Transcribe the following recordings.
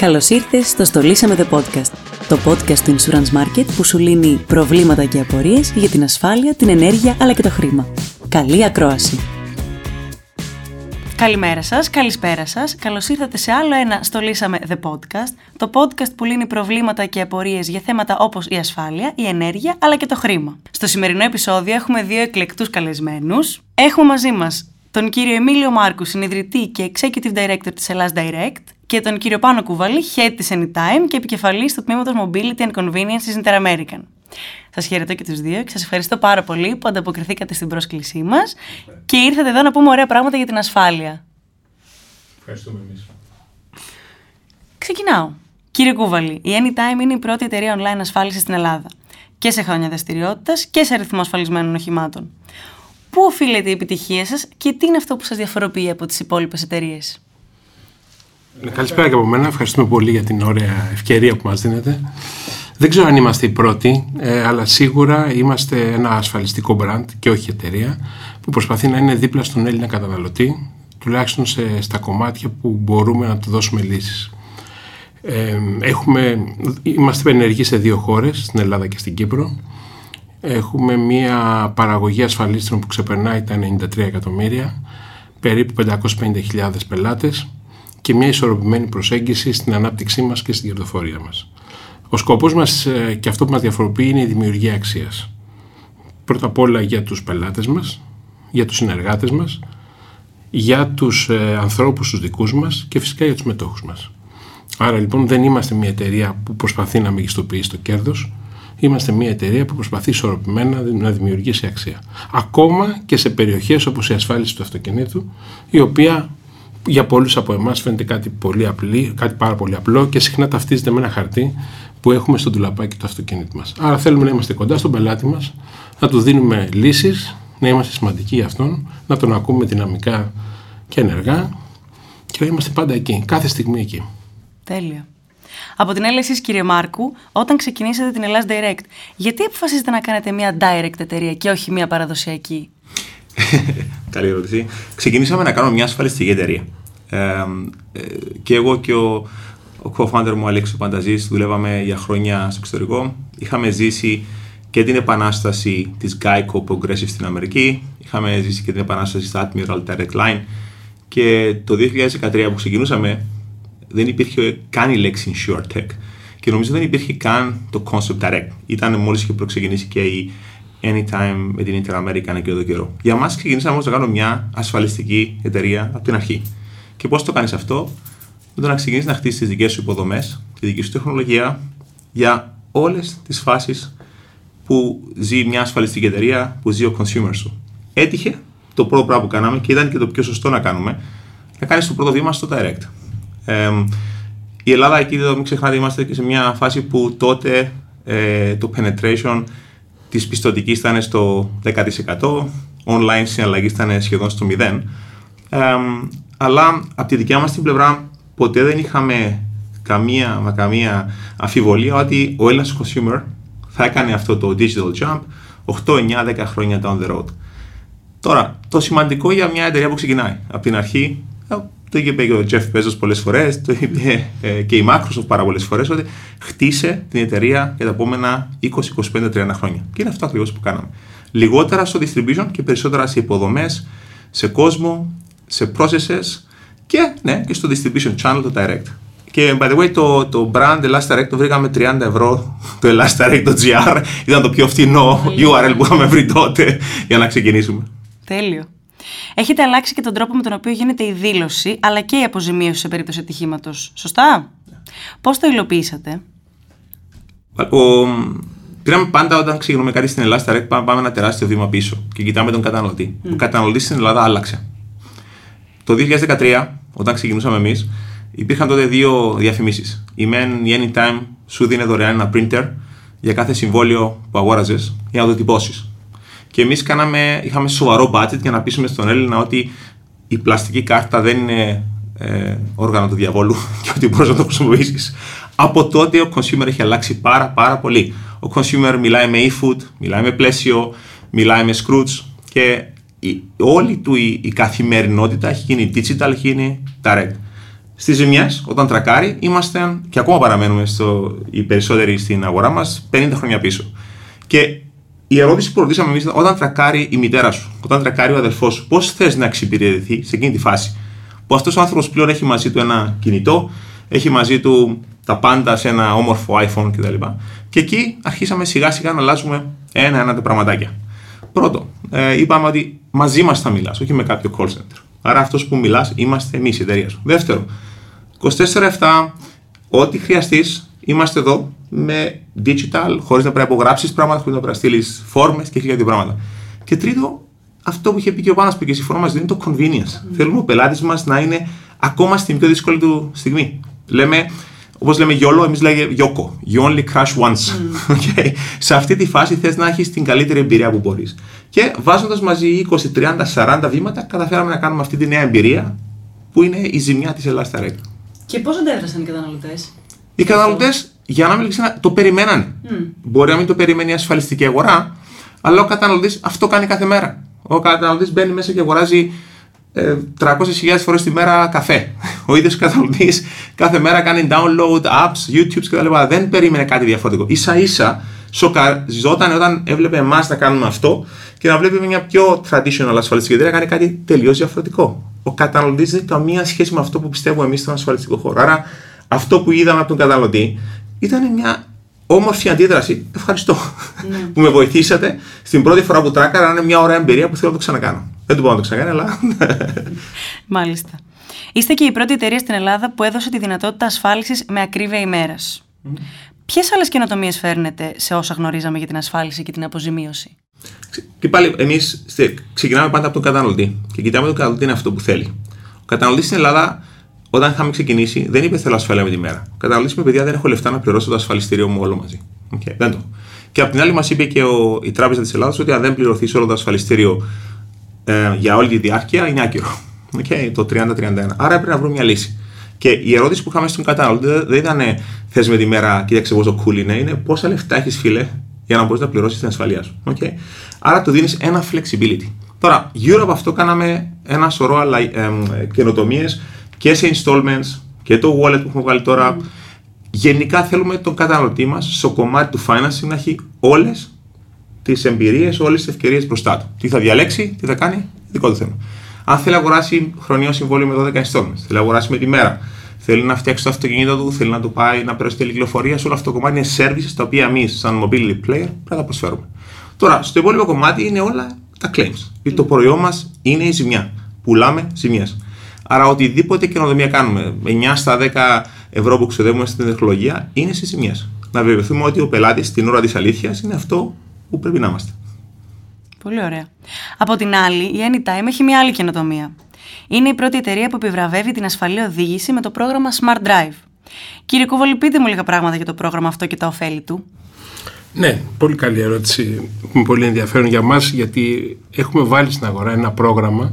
Καλώς ήρθες στο «Στολίσαμε The Podcast», το podcast του Insurance Market που σου λύνει προβλήματα και απορίες για την ασφάλεια, την ενέργεια αλλά και το χρήμα. Καλή ακρόαση! Καλημέρα σας, καλησπέρα σας. Καλώς ήρθατε σε άλλο ένα «Στολίσαμε The Podcast», το podcast που λύνει προβλήματα και απορίες για θέματα όπως η ασφάλεια, η ενέργεια αλλά και το χρήμα. Στο σημερινό επεισόδιο έχουμε δύο εκλεκτούς καλεσμένους. Έχουμε μαζί μας τον κύριο Εμίλιο Μάρκου, συνειδητή και executive director της Ελλάς Direct και τον κύριο Πάνο Κουβαλή, head της Anytime και επικεφαλής του τμήματος Mobility and Convenience της Interamerican. Σας χαιρετώ και τους δύο και σας ευχαριστώ πάρα πολύ που ανταποκριθήκατε στην πρόσκλησή μας και ήρθατε εδώ να πούμε ωραία πράγματα για την ασφάλεια. Ευχαριστούμε εμείς. Ξεκινάω. Κύριε Κούβαλη, η Anytime είναι η πρώτη εταιρεία online ασφάλισης στην Ελλάδα και σε χρόνια δραστηριότητας και σε αριθμό ασφαλισμένων οχημάτων. Πού οφείλεται η επιτυχία σας και τι είναι αυτό που σας διαφοροποιεί από τις υπόλοιπες εταιρείες; Ναι, καλησπέρα και από μένα. Ευχαριστούμε πολύ για την ωραία ευκαιρία που μας δίνετε. Δεν ξέρω αν είμαστε οι πρώτοι, ε, αλλά σίγουρα είμαστε ένα ασφαλιστικό brand και όχι εταιρεία που προσπαθεί να είναι δίπλα στον Έλληνα καταναλωτή, τουλάχιστον σε, στα κομμάτια που μπορούμε να του δώσουμε λύσεις. Ε, έχουμε, είμαστε ενεργοί σε δύο χώρες, στην Ελλάδα και στην Κύπρο. Έχουμε μια παραγωγή ασφαλίστρων που ξεπερνάει τα 93 εκατομμύρια, περίπου 550.000 πελάτες και μια ισορροπημένη προσέγγιση στην ανάπτυξή μας και στην κερδοφορία μας. Ο σκοπός μας ε, και αυτό που μας διαφοροποιεί είναι η δημιουργία αξίας. Πρώτα απ' όλα για τους πελάτες μας, για τους συνεργάτες μας, για τους ε, ανθρώπους τους δικούς μας και φυσικά για τους μετόχους μας. Άρα λοιπόν δεν είμαστε μια εταιρεία που προσπαθεί να μεγιστοποιήσει το κέρδος, είμαστε μια εταιρεία που προσπαθεί ισορροπημένα να δημιουργήσει αξία. Ακόμα και σε περιοχές όπως η ασφάλιση του αυτοκινήτου, η οποία για πολλούς από εμάς φαίνεται κάτι, πολύ απλή, κάτι πάρα πολύ απλό και συχνά ταυτίζεται με ένα χαρτί που έχουμε στο ντουλαπάκι του αυτοκίνητου μας. Άρα θέλουμε να είμαστε κοντά στον πελάτη μας, να του δίνουμε λύσεις, να είμαστε σημαντικοί για αυτόν, να τον ακούμε δυναμικά και ενεργά και να είμαστε πάντα εκεί, κάθε στιγμή εκεί. Τέλεια. Από την έλεση, κύριε Μάρκου, όταν ξεκινήσατε την Ελλάς Direct, γιατί αποφασίσετε να κάνετε μια direct εταιρεία και όχι μια παραδοσιακή; Καλή ερώτηση. Ξεκινήσαμε να κάνουμε μια ασφαλιστική εταιρεία. Ε, και εγώ και ο, ο co-founder μου Αλέξο Πανταζής δουλεύαμε για χρόνια στο εξωτερικό. Είχαμε ζήσει και την επανάσταση της Geico Progressive στην Αμερική. Είχαμε ζήσει και την επανάσταση στα Admiral Direct Line. Και το 2013 που ξεκινούσαμε δεν υπήρχε καν η λέξη InsurTech. Και νομίζω δεν υπήρχε καν το concept direct. Ήταν μόλις είχε ξεκινήσει και η anytime με την Interamerican εκεί εδώ καιρό. Για μας ξεκινήσαμε όμως να κάνουμε μια ασφαλιστική εταιρεία από την αρχή. Και πώς το κάνεις αυτό, με το να ξεκινήσεις να χτίσει τις δικές σου υποδομές, τη δική σου τεχνολογία για όλες τις φάσεις που ζει μια ασφαλιστική εταιρεία, που ζει ο consumer σου. Έτυχε το πρώτο πράγμα που κάναμε και ήταν και το πιο σωστό να κάνουμε, να κάνεις το πρώτο βήμα στο direct. Ε, η Ελλάδα, εκεί εδώ μην ξεχνάτε, είμαστε και σε μια φάση που τότε ε, το penetration Της πιστοτικής ήταν στο 10%, online συναλλαγή ήταν σχεδόν στο 0%. αλλά από τη δικιά μας την πλευρά ποτέ δεν είχαμε καμία, μα καμία αμφιβολία ότι ο Έλληνας consumer θα έκανε αυτό το digital jump 8, 9, 10 χρόνια down the road. Τώρα, το σημαντικό για μια εταιρεία που ξεκινάει από την αρχή το είπε και ο Jeff Bezos πολλές φορές, το είπε ε, και η Microsoft πάρα πολλές φορές, ότι χτίσε την εταιρεία για τα επόμενα 20, 25, 30 χρόνια. Και είναι αυτό ακριβώς που κάναμε. Λιγότερα στο distribution και περισσότερα σε υποδομές, σε κόσμο, σε processes και, ναι, και στο distribution channel, το direct. Και by the way, το, το brand Elastic Direct το βρήκαμε 30 ευρώ. Το Elastic ήταν το πιο φθηνό URL που είχαμε βρει τότε για να ξεκινήσουμε. Τέλειο. Έχετε αλλάξει και τον τρόπο με τον οποίο γίνεται η δήλωση, αλλά και η αποζημίωση σε περίπτωση ατυχήματος. Σωστά; Πώς το υλοποιήσατε, ο, Πήραμε πάντα όταν ξεκινούμε κάτι στην Ελλάδα, στα πάμε ένα τεράστιο βήμα πίσω και κοιτάμε τον καταναλωτή. Mm. Ο καταναλωτής στην Ελλάδα άλλαξε. Το 2013, όταν ξεκινούσαμε εμείς, υπήρχαν τότε δύο διαφημίσεις. Η μεν, η Anytime, σου δίνει δωρεάν ένα printer για κάθε συμβόλαιο που αγόραζες για να το τυπώσεις. Και εμείς είχαμε σοβαρό budget για να πείσουμε στον Έλληνα ότι η πλαστική κάρτα δεν είναι ε, όργανο του διαβόλου και ότι μπορείς να το χρησιμοποιήσεις. Από τότε ο consumer έχει αλλάξει πάρα πάρα πολύ. Ο consumer μιλάει με e-food, μιλάει με πλαίσιο, μιλάει με Scrooge και η, όλη του η, η καθημερινότητα έχει γίνει digital, έχει γίνει direct. Στις ζημιές, όταν τρακάρει, είμαστε και ακόμα παραμένουμε στο, οι περισσότεροι στην αγορά μας 50 χρόνια πίσω. Και η ερώτηση που ρωτήσαμε εμείς ήταν όταν τρακάρει η μητέρα σου, όταν τρακάρει ο αδελφός σου, πώς θες να εξυπηρετηθεί σε εκείνη τη φάση; Που αυτός ο άνθρωπος πλέον έχει μαζί του ένα κινητό, έχει μαζί του τα πάντα σε ένα όμορφο iPhone κτλ. Και εκεί αρχίσαμε σιγά σιγά να αλλάζουμε ένα-ένα τα πραγματάκια. Πρώτο, ε, είπαμε ότι μαζί μας θα μιλάς, όχι με κάποιο call center. Άρα αυτός που μιλάς είμαστε εμείς, η εταιρεία σου. Δεύτερο, 24-7, ό,τι χρειαστείς, είμαστε εδώ με digital, χωρίς να πρέπει να απογράψεις πράγματα, χωρίς να πρέπει να στείλεις φόρμες και χίλια πράγματα. Και τρίτο, αυτό που είχε πει και ο Πάνας που και συμφωνώ μας δίνει το convenience. Mm. Θέλουμε ο πελάτης μας να είναι ακόμα στην πιο δύσκολη του στιγμή. Λέμε, όπως λέμε YOLO, εμείς λέμε YOKO. You only crash once. Mm. Okay. Σε αυτή τη φάση θες να έχεις την καλύτερη εμπειρία που μπορείς. Και βάζοντας μαζί 20, 30, 40 βήματα, καταφέραμε να κάνουμε αυτή τη νέα εμπειρία που είναι η ζημιά της Ελλάδα στα Και πώς αντέδρασαν οι καταναλωτές; Οι καταναλωτές, για να μην το περιμέναν. Mm. Μπορεί να μην το περιμένει η ασφαλιστική αγορά, αλλά ο καταναλωτής αυτό κάνει κάθε μέρα. Ο καταναλωτής μπαίνει μέσα και αγοράζει ε, 300.000 φορές τη μέρα καφέ. Ο ίδιος καταναλωτής κάθε μέρα κάνει download apps, YouTube κτλ. Δεν περίμενε κάτι διαφορετικό. σα ίσα σοκαριζόταν όταν έβλεπε εμάς να κάνουμε αυτό και να βλέπει μια πιο traditional ασφαλιστική εταιρεία να κάνει κάτι τελείως διαφορετικό. Ο καταναλωτής δεν έχει καμία σχέση με αυτό που πιστεύουμε εμείς στον ασφαλιστικό χώρο. Άρα αυτό που είδαμε από τον καταναλωτή ήταν μια όμορφη αντίδραση. Ευχαριστώ ναι. που με βοηθήσατε. Στην πρώτη φορά που τράκαρα είναι μια ωραία εμπειρία που θέλω να το ξανακάνω. Δεν το μπορώ να το ξανακάνω, αλλά. Μάλιστα. Είστε και η πρώτη εταιρεία στην Ελλάδα που έδωσε τη δυνατότητα ασφάλισης με ακρίβεια ημέρας. Mm. Ποιες άλλες καινοτομίες φέρνετε σε όσα γνωρίζαμε για την ασφάλιση και την αποζημίωση; Και πάλι, εμείς ξεκινάμε πάντα από τον καταναλωτή και κοιτάμε τον καταναλωτή είναι αυτό που θέλει. Ο καταναλωτής στην Ελλάδα όταν είχαμε ξεκινήσει, δεν είπε θέλω ασφάλεια με τη μέρα. Καταναλωτή με παιδιά δεν έχω λεφτά να πληρώσω το ασφαλιστήριο μου όλο μαζί. Okay, δεν το. Και απ' την άλλη, μας είπε και ο, η Τράπεζα της Ελλάδα ότι αν δεν πληρωθεί όλο το ασφαλιστήριο ε, για όλη τη διάρκεια, είναι άκυρο. Okay, το 30-31. Άρα έπρεπε να βρούμε μια λύση. Και η ερώτηση που είχαμε στον καταναλωτή δεν ήταν θες με τη μέρα, κοίταξε πόσο cool είναι, είναι πόσα λεφτά έχεις φίλε για να μπορείς να πληρώσεις την ασφαλεία σου. Okay. Άρα του δίνεις ένα flexibility. Τώρα, γύρω από αυτό κάναμε ένα σωρό καινοτομίες και σε installments και το wallet που έχουμε βγάλει τώρα. Mm. Γενικά θέλουμε τον καταναλωτή μας στο κομμάτι του financing να έχει όλες τις εμπειρίες, όλες τις ευκαιρίες μπροστά του. Τι θα διαλέξει, τι θα κάνει, δικό του θέμα. Αν θέλει να αγοράσει χρονίο συμβόλαιο με 12 installments, θέλει να αγοράσει με τη μέρα, θέλει να φτιάξει το αυτοκίνητο του, θέλει να του πάει να περάσει τη κυκλοφορία, σε όλο αυτό το κομμάτι είναι services τα οποία εμείς, σαν mobility player, πρέπει να τα προσφέρουμε. Τώρα, στο υπόλοιπο κομμάτι είναι όλα τα claims. Mm. Το προϊόν μας είναι η ζημιά. Πουλάμε ζημιές. Άρα οτιδήποτε καινοτομία κάνουμε, 9 στα 10 ευρώ που ξοδεύουμε στην τεχνολογία, είναι σε ζημιέ. Να βεβαιωθούμε ότι ο πελάτης στην ώρα της αλήθειας είναι αυτό που πρέπει να είμαστε. Πολύ ωραία. Από την άλλη, η Anytime έχει μια άλλη καινοτομία. Είναι η πρώτη εταιρεία που επιβραβεύει την ασφαλή οδήγηση με το πρόγραμμα Smart Drive. Κύριε Κούβολη, πείτε μου λίγα πράγματα για το πρόγραμμα αυτό και τα ωφέλη του. Ναι, πολύ καλή ερώτηση. Πολύ ενδιαφέρον για μας γιατί έχουμε βάλει στην αγορά ένα πρόγραμμα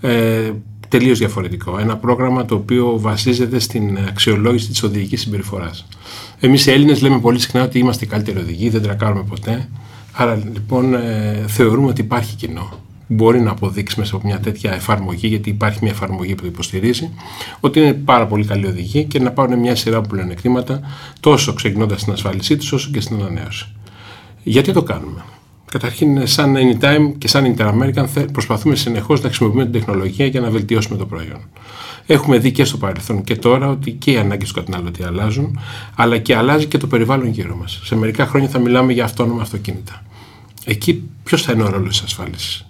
ε, τελείως διαφορετικό. Ένα πρόγραμμα το οποίο βασίζεται στην αξιολόγηση της οδηγικής συμπεριφοράς. Εμείς οι Έλληνες λέμε πολύ συχνά ότι είμαστε οι καλύτεροι οδηγοί, δεν τρακάρουμε ποτέ. Άρα λοιπόν ε, θεωρούμε ότι υπάρχει κοινό. Μπορεί να αποδείξει μέσα από μια τέτοια εφαρμογή, γιατί υπάρχει μια εφαρμογή που το υποστηρίζει, ότι είναι πάρα πολύ καλή οδηγή και να πάρουν μια σειρά από πλεονεκτήματα τόσο ξεκινώντας στην ασφάλισή τους όσο και στην ανανέωση. Γιατί το κάνουμε; Καταρχήν, σαν Anytime και σαν Inter-American, προσπαθούμε συνεχώς να χρησιμοποιούμε την τεχνολογία για να βελτιώσουμε το προϊόν. Έχουμε δει και στο παρελθόν και τώρα ότι και οι ανάγκες του καταναλωτή αλλάζουν, αλλά και αλλάζει και το περιβάλλον γύρω μας. Σε μερικά χρόνια θα μιλάμε για αυτόνομα αυτοκίνητα. Εκεί ποιος θα είναι ο ρόλος της ασφάλισης;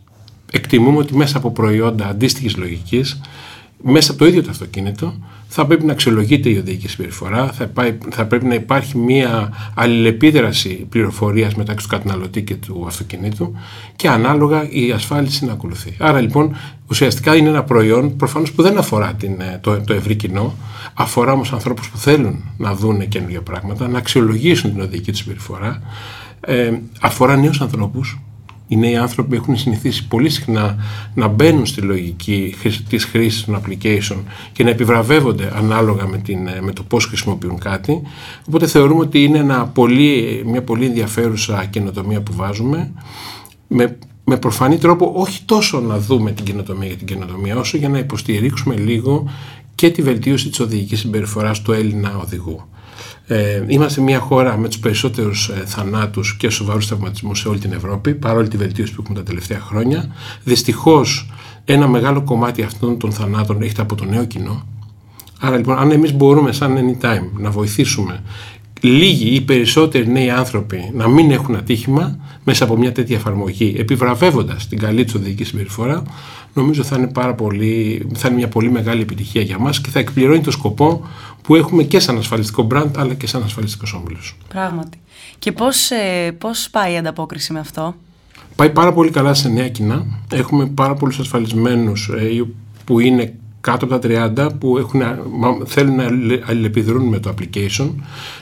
Εκτιμούμε ότι μέσα από προϊόντα αντίστοιχης λογικής, μέσα από το ίδιο το αυτοκίνητο, θα πρέπει να αξιολογείται η οδηγική συμπεριφορά, θα, θα πρέπει να υπάρχει μια αλληλεπίδραση πληροφορίας μεταξύ του καταναλωτή και του αυτοκινήτου και ανάλογα η ασφάλιση να ακολουθεί. Άρα λοιπόν ουσιαστικά είναι ένα προϊόν προφανώς που δεν αφορά την, ε, το, το ευρύ κοινό, αφορά όμως ανθρώπους που θέλουν να δουν καινούργια πράγματα, να αξιολογήσουν την οδηγική τους συμπεριφορά, ε, αφορά νέους ανθρώπους οι νέοι άνθρωποι έχουν συνηθίσει πολύ συχνά να μπαίνουν στη λογική της χρήσης των application και να επιβραβεύονται ανάλογα με, την, με το πώς χρησιμοποιούν κάτι. Οπότε θεωρούμε ότι είναι ένα πολύ, μια πολύ ενδιαφέρουσα καινοτομία που βάζουμε με, με προφανή τρόπο όχι τόσο να δούμε την καινοτομία για την καινοτομία όσο για να υποστηρίξουμε λίγο και τη βελτίωση της οδηγικής συμπεριφοράς του Έλληνα οδηγού. Ε, είμαστε μια χώρα με τους περισσότερους ε, θανάτους και σοβαρούς τραυματισμούς σε όλη την Ευρώπη, παρόλη τη βελτίωση που έχουμε τα τελευταία χρόνια. Δυστυχώς ένα μεγάλο κομμάτι αυτών των θανάτων έχετε από το νέο κοινό. Άρα λοιπόν αν εμείς μπορούμε σαν Anytime να βοηθήσουμε λίγοι ή περισσότεροι νέοι άνθρωποι να μην έχουν ατύχημα μέσα από μια τέτοια εφαρμογή, επιβραβεύοντας την καλή τους οδηγική συμπεριφορά, νομίζω θα είναι, πάρα πολύ, θα είναι μια πολύ μεγάλη επιτυχία για μας και θα εκπληρώνει το σκοπό που έχουμε και σαν ασφαλιστικό brand αλλά και σαν ασφαλιστικός όμιλος. Πράγματι. Και πώς, ε, πώς πάει η ανταπόκριση με αυτό; Πάει πάρα πολύ καλά σε νέα κοινά. Έχουμε πάρα πολλούς ασφαλισμένους ε, που είναι κάτω από τα 30 που έχουν, θέλουν να αλληλεπιδρούν με το application.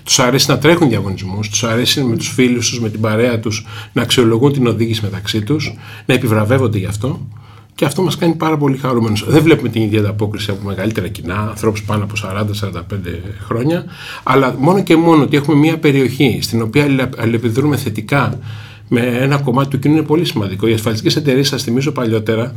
Τους αρέσει να τρέχουν διαγωνισμούς, τους αρέσει με τους φίλους τους, με την παρέα τους να αξιολογούν την οδήγηση μεταξύ τους, να επιβραβεύονται γι' αυτό. Και αυτό μας κάνει πάρα πολύ χαρούμενους. Δεν βλέπουμε την ίδια ανταπόκριση από μεγαλύτερα κοινά, ανθρώπους πάνω από 40-45 χρόνια, αλλά μόνο και μόνο ότι έχουμε μια περιοχή στην οποία αλληλεπιδρούμε θετικά με ένα κομμάτι του κοινού είναι πολύ σημαντικό. Οι ασφαλιστικές εταιρείες, σας θυμίζω παλιότερα,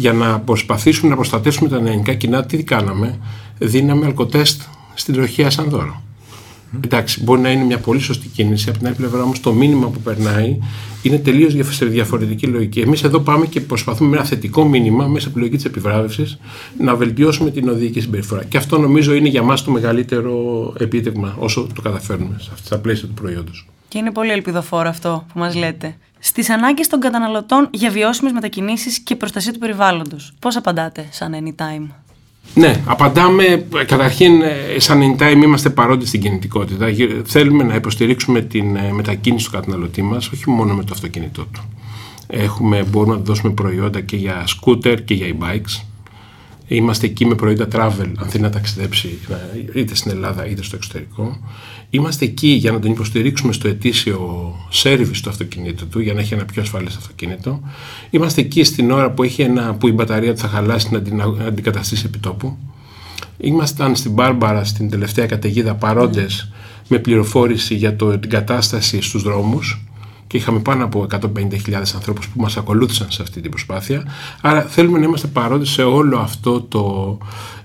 για να προσπαθήσουμε να προστατεύσουμε τα νεανικά κοινά, τι κάναμε; Δίναμε αλκοτέστ στην τροχία σαν δώρο. Mm. Εντάξει, μπορεί να είναι μια πολύ σωστή κίνηση. Από την άλλη πλευρά όμως το μήνυμα που περνάει είναι τελείως διαφορετική λογική. Εμείς εδώ πάμε και προσπαθούμε με ένα θετικό μήνυμα μέσα από τη λογική της επιβράβευσης να βελτιώσουμε την οδηγική συμπεριφορά. Και αυτό νομίζω είναι για μας το μεγαλύτερο επίτευγμα όσο το καταφέρνουμε στα πλαίσια του προϊόντος. Και είναι πολύ ελπιδοφόρο αυτό που μας λέτε. Στις ανάγκες των καταναλωτών για βιώσιμες μετακινήσεις και προστασία του περιβάλλοντος. Πώς απαντάτε σαν Anytime; Ναι, απαντάμε. Καταρχήν, σαν Anytime είμαστε παρόντες στην κινητικότητα. Θέλουμε να υποστηρίξουμε την ε, μετακίνηση του καταναλωτή μας, όχι μόνο με το αυτοκίνητό του. Έχουμε, μπορούμε να δώσουμε προϊόντα και για σκούτερ και για e-bikes. Είμαστε εκεί με προϊόντα travel, αν θέλει να ταξιδέψει είτε στην Ελλάδα είτε στο εξωτερικό. Είμαστε εκεί για να τον υποστηρίξουμε στο ετήσιο service του αυτοκινήτου του, για να έχει ένα πιο ασφαλές αυτοκίνητο. Είμαστε εκεί στην ώρα που, έχει ένα, που η μπαταρία του θα χαλάσει να την αντικαταστήσει επί τόπου. Ήμασταν στην Μπάρμπαρα στην τελευταία καταιγίδα παρόντες με πληροφόρηση για το, την κατάσταση στους δρόμους και είχαμε πάνω από 150.000 ανθρώπους που μας ακολούθησαν σε αυτή την προσπάθεια. Άρα θέλουμε να είμαστε παρόντες σε όλο αυτό το,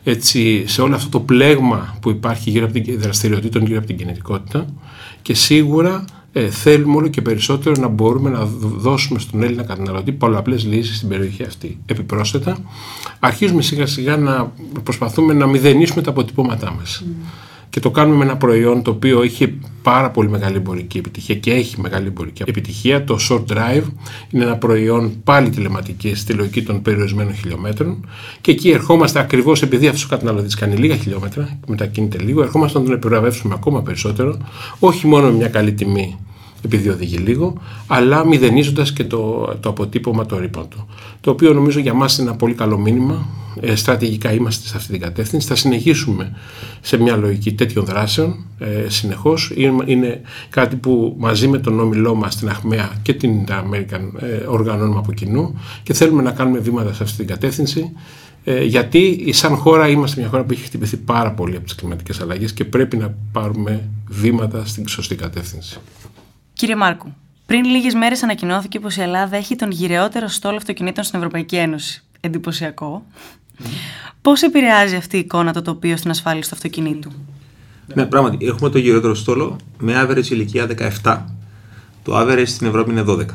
έτσι, σε όλο αυτό το πλέγμα που υπάρχει γύρω από την δραστηριοτήτων γύρω από την κινητικότητα και σίγουρα ε, θέλουμε όλο και περισσότερο να μπορούμε να δώσουμε στον Έλληνα καταναλωτή πολλαπλές λύσεις στην περιοχή αυτή. Επιπρόσθετα, αρχίζουμε σιγά σιγά να προσπαθούμε να μηδενίσουμε τα αποτυπώματά μας. Mm και το κάνουμε με ένα προϊόν το οποίο είχε πάρα πολύ μεγάλη εμπορική επιτυχία και έχει μεγάλη εμπορική επιτυχία. Το Short Drive είναι ένα προϊόν πάλι τηλεματική στη λογική των περιορισμένων χιλιόμετρων και εκεί ερχόμαστε ακριβώς επειδή αυτός ο καταναλωτής κάνει λίγα χιλιόμετρα, μετακινείται λίγο, ερχόμαστε να τον επιβραβεύσουμε ακόμα περισσότερο, όχι μόνο με μια καλή τιμή επειδή οδηγεί λίγο, αλλά μηδενίζοντας και το, το αποτύπωμα το ρήπων του. Το οποίο νομίζω για μας είναι ένα πολύ καλό μήνυμα. Ε, στρατηγικά είμαστε σε αυτή την κατεύθυνση. Θα συνεχίσουμε σε μια λογική τέτοιων δράσεων ε, συνεχώς. Είναι, είναι κάτι που μαζί με τον όμιλό μας, την Αχμαία και την American ε, οργανώνουμε από κοινού και θέλουμε να κάνουμε βήματα σε αυτή την κατεύθυνση. Ε, γιατί σαν χώρα είμαστε μια χώρα που έχει χτυπηθεί πάρα πολύ από τις κλιματικές αλλαγές και πρέπει να πάρουμε βήματα στην σωστή κατεύθυνση. Κύριε Μάρκου, πριν λίγες μέρες ανακοινώθηκε πως η Ελλάδα έχει τον γυρεότερο στόλο αυτοκινήτων στην Ευρωπαϊκή Ένωση. Εντυπωσιακό. Mm. Πώς επηρεάζει αυτή η εικόνα το τοπίο στην ασφάλεια του αυτοκινήτου; Ναι, πράγματι. Έχουμε το γυρεότερο στόλο με average ηλικία 17. Το average στην Ευρώπη είναι 12. Mm.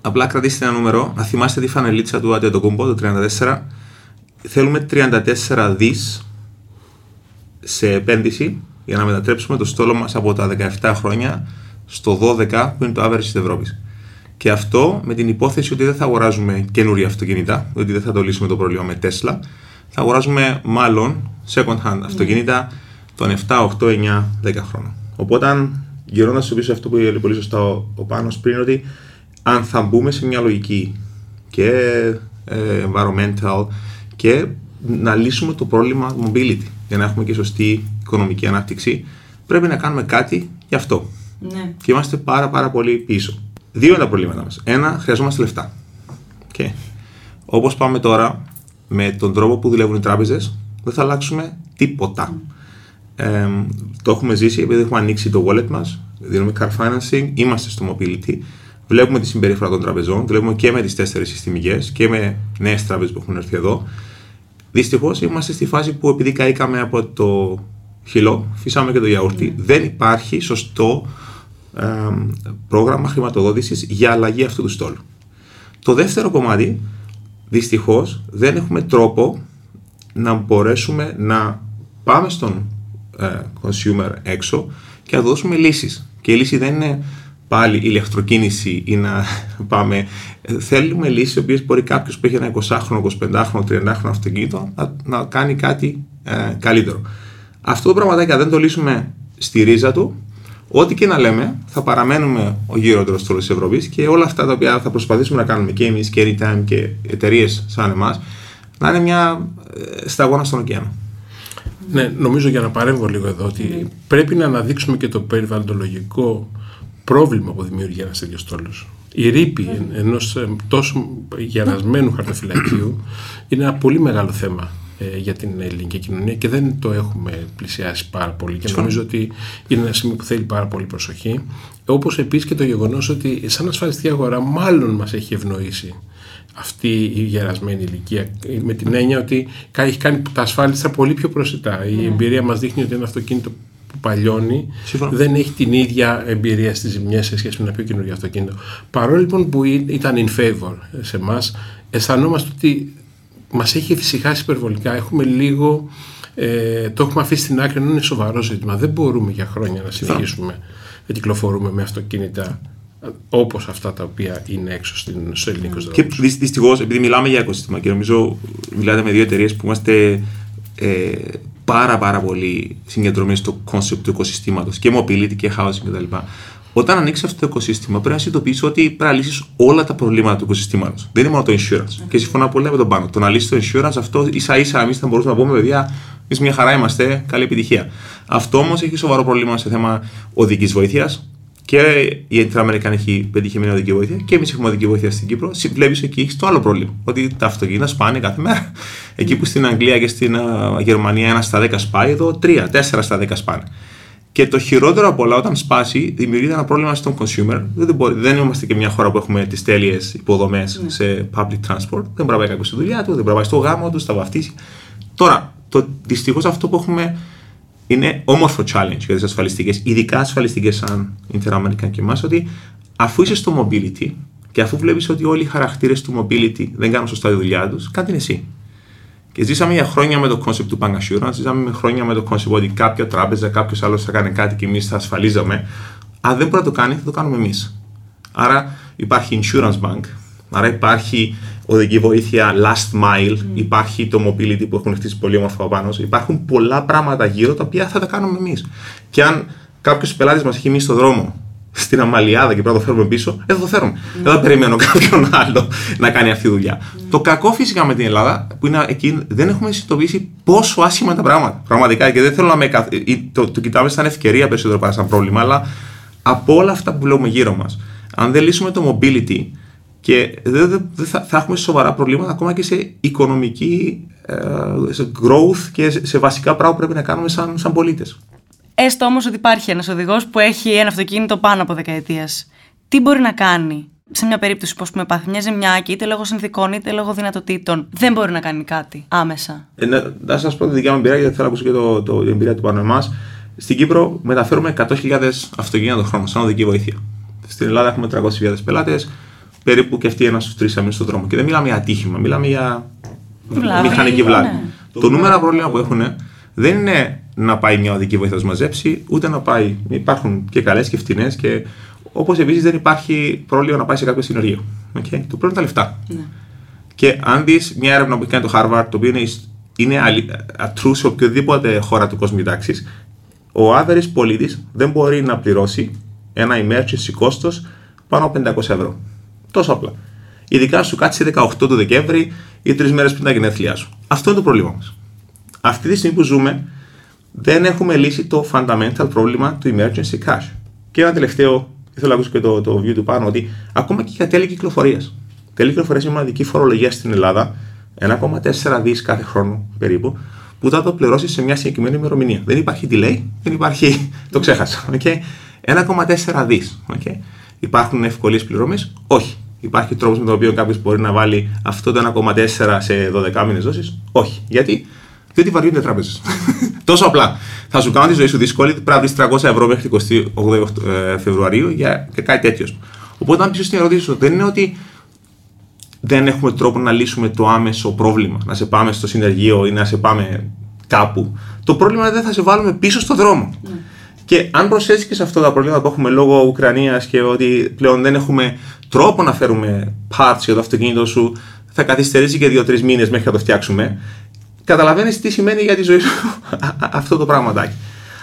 Απλά κρατήστε ένα νούμερο. Να θυμάστε τη φανελίτσα του Αντιατοκούμπο, το 34. Θέλουμε 34 δις σε επένδυση για να μετατρέψουμε το στόλο μας από τα 17 χρόνια στο 12 που είναι το average της Ευρώπης. Και αυτό με την υπόθεση ότι δεν θα αγοράζουμε καινούρια αυτοκίνητα, ότι δεν θα το λύσουμε το πρόβλημα με Tesla, θα αγοράζουμε μάλλον second hand αυτοκίνητα των 7, 8, 9, 10 χρόνων. Οπότε, γυρώντα στο πίσω αυτό που είπε πολύ σωστά ο, ο Πάνος πριν, ότι αν θα μπούμε σε μια λογική και ε, environmental και να λύσουμε το πρόβλημα mobility για να έχουμε και σωστή οικονομική ανάπτυξη, πρέπει να κάνουμε κάτι γι' αυτό. Ναι. Και είμαστε πάρα πάρα πολύ πίσω. Δύο είναι τα προβλήματα μας. Ένα, χρειαζόμαστε λεφτά. Okay. Όπως πάμε τώρα, με τον τρόπο που δουλεύουν οι τράπεζες, δεν θα αλλάξουμε τίποτα. Ε, το έχουμε ζήσει επειδή έχουμε ανοίξει το wallet μας, δίνουμε car financing, είμαστε στο mobility, βλέπουμε τη συμπεριφορά των τραπεζών, βλέπουμε και με τις τέσσερις συστημικές και με νέες τράπεζες που έχουν έρθει εδώ. Δυστυχώς είμαστε στη φάση που επειδή καήκαμε από το χυλό, φυσάμε και το γιαούρτι, δεν υπάρχει σωστό ε, πρόγραμμα χρηματοδότησης για αλλαγή αυτού του στόλου. Το δεύτερο κομμάτι, δυστυχώς, δεν έχουμε τρόπο να μπορέσουμε να πάμε στον ε, consumer έξω και να δώσουμε λύσεις. Και η λύση δεν είναι πάλι ηλεκτροκίνηση ή να πάμε. Θέλουμε λύσεις, οι οποίες μπορεί κάποιος που έχει ένα 20χρονο, 25χρονο, 30χρονο αυτοκίνητο να, να κάνει κάτι ε, καλύτερο. Αυτό το πραγματάκι, αν δεν το λύσουμε στη ρίζα του, ό,τι και να λέμε, θα παραμένουμε ο γύρω στόλο της Ευρώπης και όλα αυτά τα οποία θα προσπαθήσουμε να κάνουμε και εμείς και Anytime και εταιρείες σαν εμάς, να είναι μια ε, σταγόνα στον ωκεανό. Ναι, νομίζω για να παρέμβω λίγο εδώ ότι πρέπει να αναδείξουμε και το περιβαλλοντολογικό πρόβλημα που δημιουργεί ένας τέτοιος στόλο. Η ρήπη mm. ενός ε, τόσο γερασμένου χαρτοφυλακίου είναι ένα πολύ μεγάλο θέμα ε, για την ελληνική κοινωνία και δεν το έχουμε πλησιάσει πάρα πολύ. Και νομίζω ότι είναι ένα σημείο που θέλει πάρα πολύ προσοχή. Όπως επίσης και το γεγονός ότι σαν ασφαλιστική αγορά, μάλλον μας έχει ευνοήσει αυτή η γερασμένη ηλικία. Με την έννοια ότι έχει κάνει τα ασφάλιστα πολύ πιο προσιτά. Η εμπειρία μας δείχνει ότι ένα αυτοκίνητο που παλιώνει δεν έχει την ίδια εμπειρία στις ζημιές σε σχέση με ένα πιο καινούργιο αυτοκίνητο. Παρόλο λοιπόν που ήταν in favor σε εμά, αισθανόμαστε ότι μας έχει εφησυχάσει υπερβολικά. Έχουμε λίγο. Ε, το έχουμε αφήσει στην άκρη, ενώ είναι σοβαρό ζήτημα. Δεν μπορούμε για χρόνια να συνεχίσουμε να κυκλοφορούμε με αυτοκίνητα όπως αυτά τα οποία είναι έξω στην, στο ελληνικό δρόμο. Και δυστυχώς, επειδή μιλάμε για οικοσύστημα και νομίζω μιλάτε με δύο εταιρείες που είμαστε ε, πάρα πάρα πολύ συγκεντρωμένοι στο κόνσεπτ του οικοσυστήματος και mobility και housing κτλ. Όταν ανοίξεις αυτό το οικοσύστημα, πρέπει να συνειδητοποιήσεις ότι πρέπει να λύσεις όλα τα προβλήματα του οικοσυστήματος. Δεν είναι μόνο το insurance. Και συμφωνώ πολύ με τον Πάνο. Το να λύσεις το insurance, αυτό ίσα ίσα εμείς θα μπορούσαμε να πούμε, παιδιά, εμείς μια χαρά είμαστε, καλή επιτυχία. Αυτό όμως έχει σοβαρό πρόβλημα σε θέμα οδικής βοήθειας, και η Ιντεραμερικάνη έχει πετυχημένη οδική βοήθεια και εμείς έχουμε οδική βοήθεια στην Κύπρο. Βλέπει εκεί έχεις το άλλο πρόβλημα. Ότι τα αυτοκίνητα σπάνε κάθε μέρα. Εκεί που στην Αγγλία και στην Γερμανία ένα στα 10 σπάει, εδώ 3, 4 στα 10 σπάνε. Και το χειρότερο από όλα, όταν σπάσει, δημιουργείται ένα πρόβλημα στον consumer. Δεν, μπορεί, δεν είμαστε και μια χώρα που έχουμε τις τέλειες υποδομές ναι. σε public transport. Δεν μπορεί να πάει κάποιος στη δουλειά του, δεν μπορεί να πάει στο γάμο του, θα βαφτίσει. Τώρα, δυστυχώς αυτό που έχουμε είναι όμορφο challenge για τις ασφαλιστικές, ειδικά ασφαλιστικές σαν Interamerican και εμάς, ότι αφού είσαι στο mobility και αφού βλέπεις ότι όλοι οι χαρακτήρες του mobility δεν κάνουν σωστά τη δουλειά τους, κάτι είναι εσύ. Και ζήσαμε για χρόνια με το concept του bank assurance, ζήσαμε με χρόνια με το concept ότι κάποια τράπεζα, κάποιος άλλος θα κάνει κάτι και εμείς θα ασφαλίζαμε. Αν δεν μπορεί να το κάνει, θα το κάνουμε εμείς. Άρα υπάρχει insurance bank, άρα υπάρχει οδική βοήθεια, last mile, mm. υπάρχει το mobility που έχουν χτίσει πολύ όμορφα πάνω. Υπάρχουν πολλά πράγματα γύρω τα οποία θα τα κάνουμε εμείς. Και αν κάποιος πελάτης μας έχει μείνει στο δρόμο στην Αμαλιάδα και πρέπει να το φέρουμε πίσω, δεν θα το φέρουμε. Mm. Δεν θα περιμένω κάποιον άλλο να κάνει αυτή τη δουλειά. Mm. Το κακό φυσικά με την Ελλάδα, που είναι εκεί, δεν έχουμε συνειδητοποιήσει πόσο άσχημα τα πράγματα. Πραγματικά και δεν θέλω να με. Το, το κοιτάμε σαν ευκαιρία περισσότερο παρά σαν πρόβλημα, αλλά από όλα αυτά που βλέπουμε γύρω μας, αν δεν λύσουμε το mobility, και δεν θα, θα, έχουμε σοβαρά προβλήματα ακόμα και σε οικονομική ε, σε growth και σε, βασικά πράγματα που πρέπει να κάνουμε σαν, σαν πολίτες. Έστω όμως ότι υπάρχει ένας οδηγός που έχει ένα αυτοκίνητο πάνω από δεκαετία. Τι μπορεί να κάνει; Σε μια περίπτωση που πούμε, πάθει μια ζημιά και είτε λόγω συνθηκών είτε λόγω δυνατοτήτων, δεν μπορεί να κάνει κάτι άμεσα. Ε, να να σας πω τη δικιά μου εμπειρία, γιατί θέλω να ακούσω και το, το, την εμπειρία του πάνω εμάς. Στην Κύπρο μεταφέρουμε 100.000 αυτοκίνητα το χρόνο σαν οδική βοήθεια. Στην Ελλάδα έχουμε 300.000 πελάτες περίπου και αυτή ένας στους τρεις θα στον δρόμο. Και δεν μιλάμε για ατύχημα, μιλάμε για βλάβη, μηχανική βλάβη. Ναι. Το νούμερο πρόβλημα που έχουν δεν είναι να πάει μια οδική βοήθεια να μαζέψει, ούτε να πάει. Υπάρχουν και καλές και φτηνές και όπως επίσης δεν υπάρχει πρόβλημα να πάει σε κάποιο συνεργείο. Okay. Το πρόβλημα είναι τα λεφτά. Ναι. Και αν δεις μια έρευνα που έχει κάνει το Harvard, το οποίο είναι, είναι true σε οποιοδήποτε χώρα του κόσμου τάξη, ο average πολίτης δεν μπορεί να πληρώσει ένα emergency κόστος πάνω από 500 ευρώ. Τόσο απλά. Ειδικά σου κάτσει 18 του Δεκέμβρη ή τρεις μέρες πριν τα γενέθλιά σου. Αυτό είναι το πρόβλημα μας. Αυτή τη στιγμή που ζούμε, δεν έχουμε λύσει το fundamental πρόβλημα του emergency cash. Και ένα τελευταίο, ήθελα να ακούσω και το, το view του πάνω, ότι ακόμα και για τέλη κυκλοφορίας. Τέλη κυκλοφορίας είναι μοναδική φορολογία στην Ελλάδα, 1,4 δις κάθε χρόνο περίπου, που θα το πληρώσει σε μια συγκεκριμένη ημερομηνία. Δεν υπάρχει delay, δεν υπάρχει. το ξέχασα. Okay? 1,4 δις. Okay? Υπάρχουν ευκολίες πληρωμή, όχι. Υπάρχει τρόπος με τον οποίο κάποιος μπορεί να βάλει αυτό το 1,4 σε 12 μήνε δόσεις; Όχι. Γιατί; Διότι βαριούνται τράπεζες. Τόσο απλά. Θα σου κάνω τη ζωή σου δύσκολη, πρέπει να βρεις 300 ευρώ μέχρι 28 ε, Φεβρουαρίου για κάτι τέτοιο. Οπότε, αν πεις στην ερώτηση σου, δεν είναι ότι δεν έχουμε τρόπο να λύσουμε το άμεσο πρόβλημα. Να σε πάμε στο συνεργείο ή να σε πάμε κάπου. Το πρόβλημα δεν θα σε βάλουμε πίσω στο δρόμο. Ναι. Και αν προσθέσεις και σε αυτά τα προβλήματα που έχουμε λόγω Ουκρανίας και ότι πλέον δεν έχουμε τρόπο να φέρουμε parts για το αυτοκίνητο σου, θα καθυστερήσει και δύο-τρεις μήνες μέχρι να το φτιάξουμε. Καταλαβαίνεις τι σημαίνει για τη ζωή σου αυτό το πραγματάκι.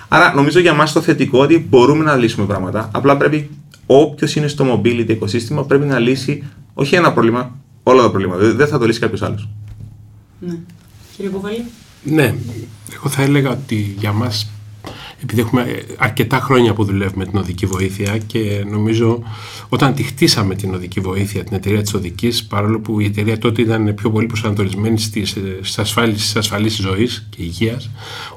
Άρα νομίζω για μας το θετικό ότι μπορούμε να λύσουμε πράγματα. Απλά πρέπει όποιος είναι στο mobility οικοσύστημα πρέπει να λύσει όχι ένα πρόβλημα, όλα τα προβλήματα. Δεν θα το λύσει κάποιος άλλος. Ναι. Κύριε Κουβαλή. Ναι, εγώ θα έλεγα ότι για μας επειδή έχουμε αρκετά χρόνια που δουλεύουμε την οδική βοήθεια και νομίζω όταν τη χτίσαμε την οδική βοήθεια, την εταιρεία της οδικής, παρόλο που η εταιρεία τότε ήταν πιο πολύ προσανατολισμένη στις, στις ασφάλειες, ασφαλής ζωής και υγείας,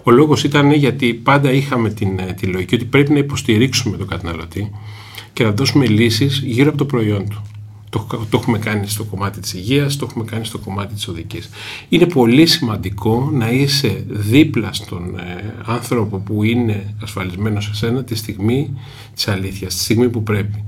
ο λόγος ήταν γιατί πάντα είχαμε την, τη λογική ότι πρέπει να υποστηρίξουμε τον καταναλωτή και να δώσουμε λύσεις γύρω από το προϊόν του. Το, το έχουμε κάνει στο κομμάτι της υγείας, το έχουμε κάνει στο κομμάτι της οδικής. Είναι πολύ σημαντικό να είσαι δίπλα στον ε, άνθρωπο που είναι ασφαλισμένος σε σένα τη στιγμή της αλήθειας, τη στιγμή που πρέπει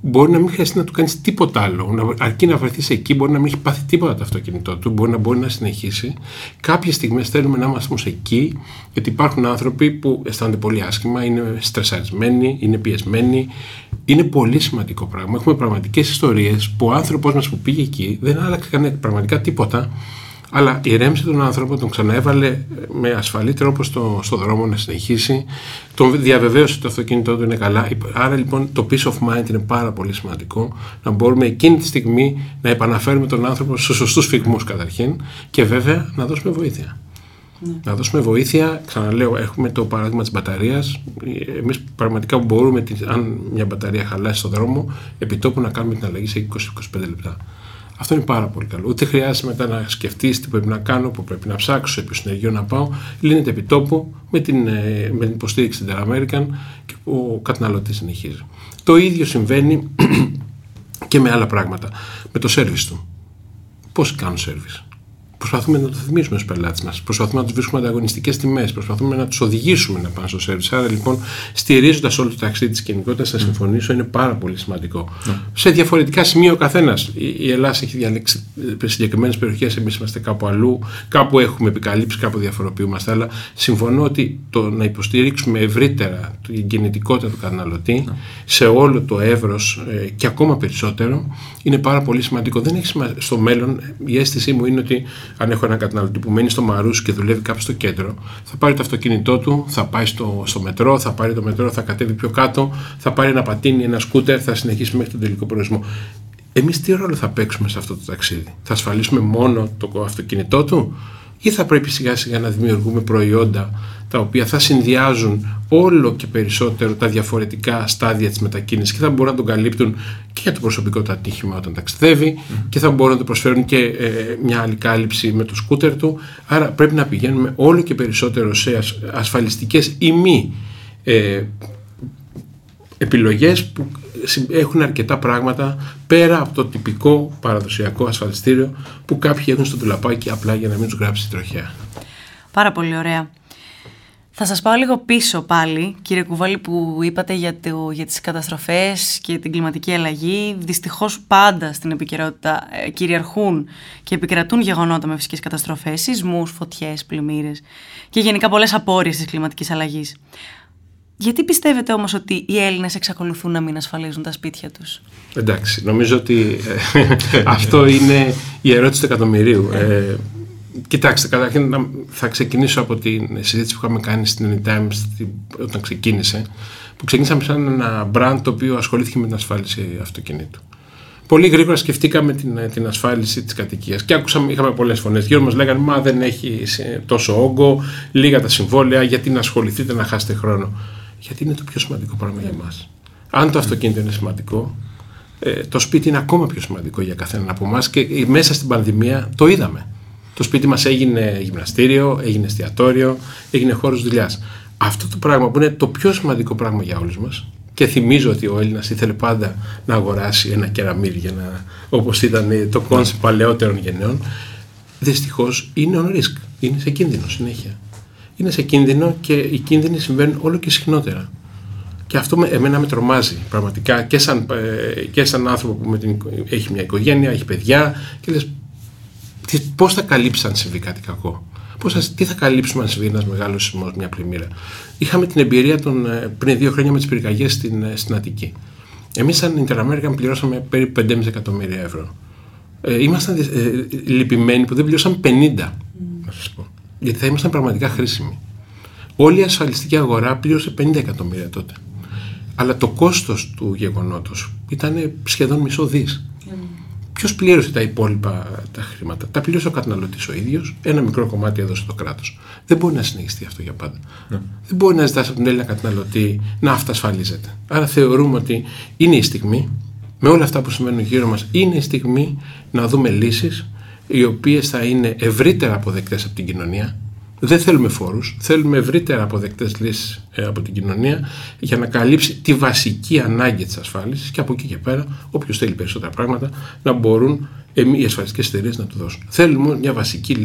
μπορεί να μην χρειαστεί να του κάνεις τίποτα άλλο. Να, αρκεί να βρεθείς εκεί, μπορεί να μην έχει πάθει τίποτα το αυτοκίνητό του, μπορεί να μπορεί να συνεχίσει. Κάποιες στιγμές θέλουμε να είμαστε όμως εκεί, γιατί υπάρχουν άνθρωποι που αισθάνονται πολύ άσχημα, είναι στρεσαρισμένοι, είναι πιεσμένοι. Είναι πολύ σημαντικό πράγμα. Έχουμε πραγματικές ιστορίες που ο άνθρωπος μας που πήγε εκεί δεν άλλαξε πραγματικά τίποτα αλλά ηρέμησε τον άνθρωπο, τον ξαναέβαλε με ασφαλή τρόπο στο, στο δρόμο να συνεχίσει, τον διαβεβαίωσε ότι το αυτοκίνητό του είναι καλά. Άρα λοιπόν το peace of mind είναι πάρα πολύ σημαντικό, να μπορούμε εκείνη τη στιγμή να επαναφέρουμε τον άνθρωπο στους σωστούς φυγμούς καταρχήν και βέβαια να δώσουμε βοήθεια. Ναι. Να δώσουμε βοήθεια, ξαναλέω, έχουμε το παράδειγμα της μπαταρίας. Εμείς πραγματικά μπορούμε, αν μια μπαταρία χαλάσει στο δρόμο, επιτόπου να κάνουμε την αλλαγή σε 20-25 λεπτά. Αυτό είναι πάρα πολύ καλό. Ούτε χρειάζεται μετά να σκεφτείς τι πρέπει να κάνω, που πρέπει να ψάξω, σε ποιο συνεργείο να πάω. Λύνεται επί τόπου με την, ε, με την υποστήριξη της American και ο καταναλωτής συνεχίζει. Το ίδιο συμβαίνει και με άλλα πράγματα. Με το σερβις του. Πώς κάνουν σερβις. Προσπαθούμε να το θυμίσουμε στους πελάτες μας. Προσπαθούμε να τους βρίσκουμε ανταγωνιστικές τιμές. Προσπαθούμε να τους οδηγήσουμε να πάνε στο σερβις. Άρα λοιπόν, στηρίζοντας όλο το ταξίδι της κινητικότητας, θα συμφωνήσω, είναι πάρα πολύ σημαντικό. Ναι. Σε διαφορετικά σημεία ο καθένας. Η Ελλάδα έχει διαλέξει συγκεκριμένες περιοχές, εμείς είμαστε κάπου αλλού, κάπου έχουμε επικαλύψει, κάπου διαφοροποιούμαστε. Αλλά συμφωνώ ότι το να υποστηρίξουμε ευρύτερα την κινητικότητα του καταναλωτή ναι. σε όλο το εύρος ε, και ακόμα περισσότερο είναι πάρα πολύ σημαντικό. Δεν έχει σημασία. Στο μέλλον, η αίσθησή μου είναι ότι αν έχω έναν καταναλωτή που μένει στο Μαρούσι και δουλεύει κάπου στο κέντρο, θα πάρει το αυτοκίνητό του, θα πάει στο, στο μετρό, θα πάρει το μετρό, θα κατέβει πιο κάτω, θα πάρει ένα πατίνι, ένα σκούτερ, θα συνεχίσει μέχρι τον τελικό προορισμό. Εμείς τι ρόλο θα παίξουμε σε αυτό το ταξίδι, Θα ασφαλίσουμε μόνο το αυτοκίνητό του, ή θα πρέπει σιγά σιγά να δημιουργούμε προϊόντα τα οποία θα συνδυάζουν όλο και περισσότερο τα διαφορετικά στάδια της μετακίνησης και θα μπορούν να τον καλύπτουν και για το προσωπικό του ατύχημα όταν ταξιδεύει και θα μπορούν να του προσφέρουν και ε, μια άλλη κάλυψη με το σκούτερ του. Άρα πρέπει να πηγαίνουμε όλο και περισσότερο σε ασφαλιστικές ή μη ε, επιλογές που έχουν αρκετά πράγματα πέρα από το τυπικό παραδοσιακό ασφαλιστήριο που κάποιοι έχουν στο τουλαπάκι απλά για να μην τους γράψει τροχέα. Πάρα πολύ ωραία. Θα σας πάω λίγο πίσω πάλι, κύριε Κουβάλη, που είπατε για, το, για τις καταστροφές και την κλιματική αλλαγή. Δυστυχώς πάντα στην επικαιρότητα ε, κυριαρχούν και επικρατούν γεγονότα με φυσικές καταστροφές, σεισμούς, φωτιές, πλημμύρες και γενικά πολλές απόρριες της κλιματικής αλλαγής. Γιατί πιστεύετε όμως ότι οι Έλληνες εξακολουθούν να μην ασφαλίζουν τα σπίτια τους; Εντάξει, νομίζω ότι ε, αυτό είναι η ερώτηση του εκατομμυρίου. Ε, κοιτάξτε, καταρχήν θα ξεκινήσω από τη συζήτηση που είχαμε κάνει στην Anytime όταν ξεκίνησε, που ξεκίνησαμε σαν ένα brand το οποίο ασχολήθηκε με την ασφάλιση αυτοκινήτου. Πολύ γρήγορα σκεφτήκαμε την, την ασφάλιση της κατοικίας και άκουσαμε, είχαμε πολλές φωνές. Γύρω μας λέγανε Μα δεν έχει τόσο όγκο, λίγα τα συμβόλαια, γιατί να ασχοληθείτε να χάσετε χρόνο γιατί είναι το πιο σημαντικό πράγμα για εμά. Αν το αυτοκίνητο είναι σημαντικό, ε, το σπίτι είναι ακόμα πιο σημαντικό για καθέναν από εμάς και μέσα στην πανδημία το είδαμε. Το σπίτι μας έγινε γυμναστήριο, έγινε εστιατόριο, έγινε χώρος δουλειάς. Αυτό το πράγμα που είναι το πιο σημαντικό πράγμα για όλους μας, Και θυμίζω ότι ο Έλληνας ήθελε πάντα να αγοράσει ένα κεραμίδι για να, όπως ήταν το κόνσεπτ παλαιότερων γενεών. Δυστυχώς είναι on risk. Είναι σε κίνδυνο συνέχεια. Είναι σε κίνδυνο και οι κίνδυνοι συμβαίνουν όλο και συχνότερα. Και αυτό με, εμένα με τρομάζει πραγματικά και σαν, ε, και σαν άνθρωπο που με την, έχει μια οικογένεια, έχει παιδιά και λες πώς θα καλύψει αν συμβεί κάτι κακό; Πώς θα, τι θα καλύψουμε αν συμβεί ένας μεγάλος σεισμός, μια πλημμύρα; Είχαμε την εμπειρία των, ε, πριν δύο χρόνια με τις πυρκαγιές στην, ε, στην Αττική. Εμείς, σαν Interamerican, πληρώσαμε περίπου 5,5 εκατομμύρια ευρώ. Ε, ήμασταν ε, λυπημένοι που δεν πληρώσαμε 50, mm. να σα πω. Γιατί θα ήμασταν πραγματικά χρήσιμοι. Όλη η ασφαλιστική αγορά πλήρωσε 50 εκατομμύρια τότε. Αλλά το κόστος του γεγονότος ήταν σχεδόν μισό δις. Mm. Ποιος πλήρωσε τα υπόλοιπα τα χρήματα; Τα πλήρωσε ο καταναλωτής ο ίδιος. Ένα μικρό κομμάτι έδωσε το κράτος. Δεν μπορεί να συνεχιστεί αυτό για πάντα. Ναι. Δεν μπορεί να ζητάς από τον Έλληνα καταναλωτή να αυτασφαλίζεται. Άρα θεωρούμε ότι είναι η στιγμή, με όλα αυτά που συμβαίνουν γύρω μας, είναι η στιγμή να δούμε λύσεις οι οποίες θα είναι ευρύτερα αποδεκτές από την κοινωνία, δεν θέλουμε φόρους, θέλουμε ευρύτερα αποδεκτές λύσεις ε, από την κοινωνία για να καλύψει τη βασική ανάγκη της ασφάλισης και από εκεί και πέρα, όποιος θέλει περισσότερα πράγματα, να μπορούν οι ασφαλιστικές εταιρείες να του δώσουν. Θέλουμε μια βασική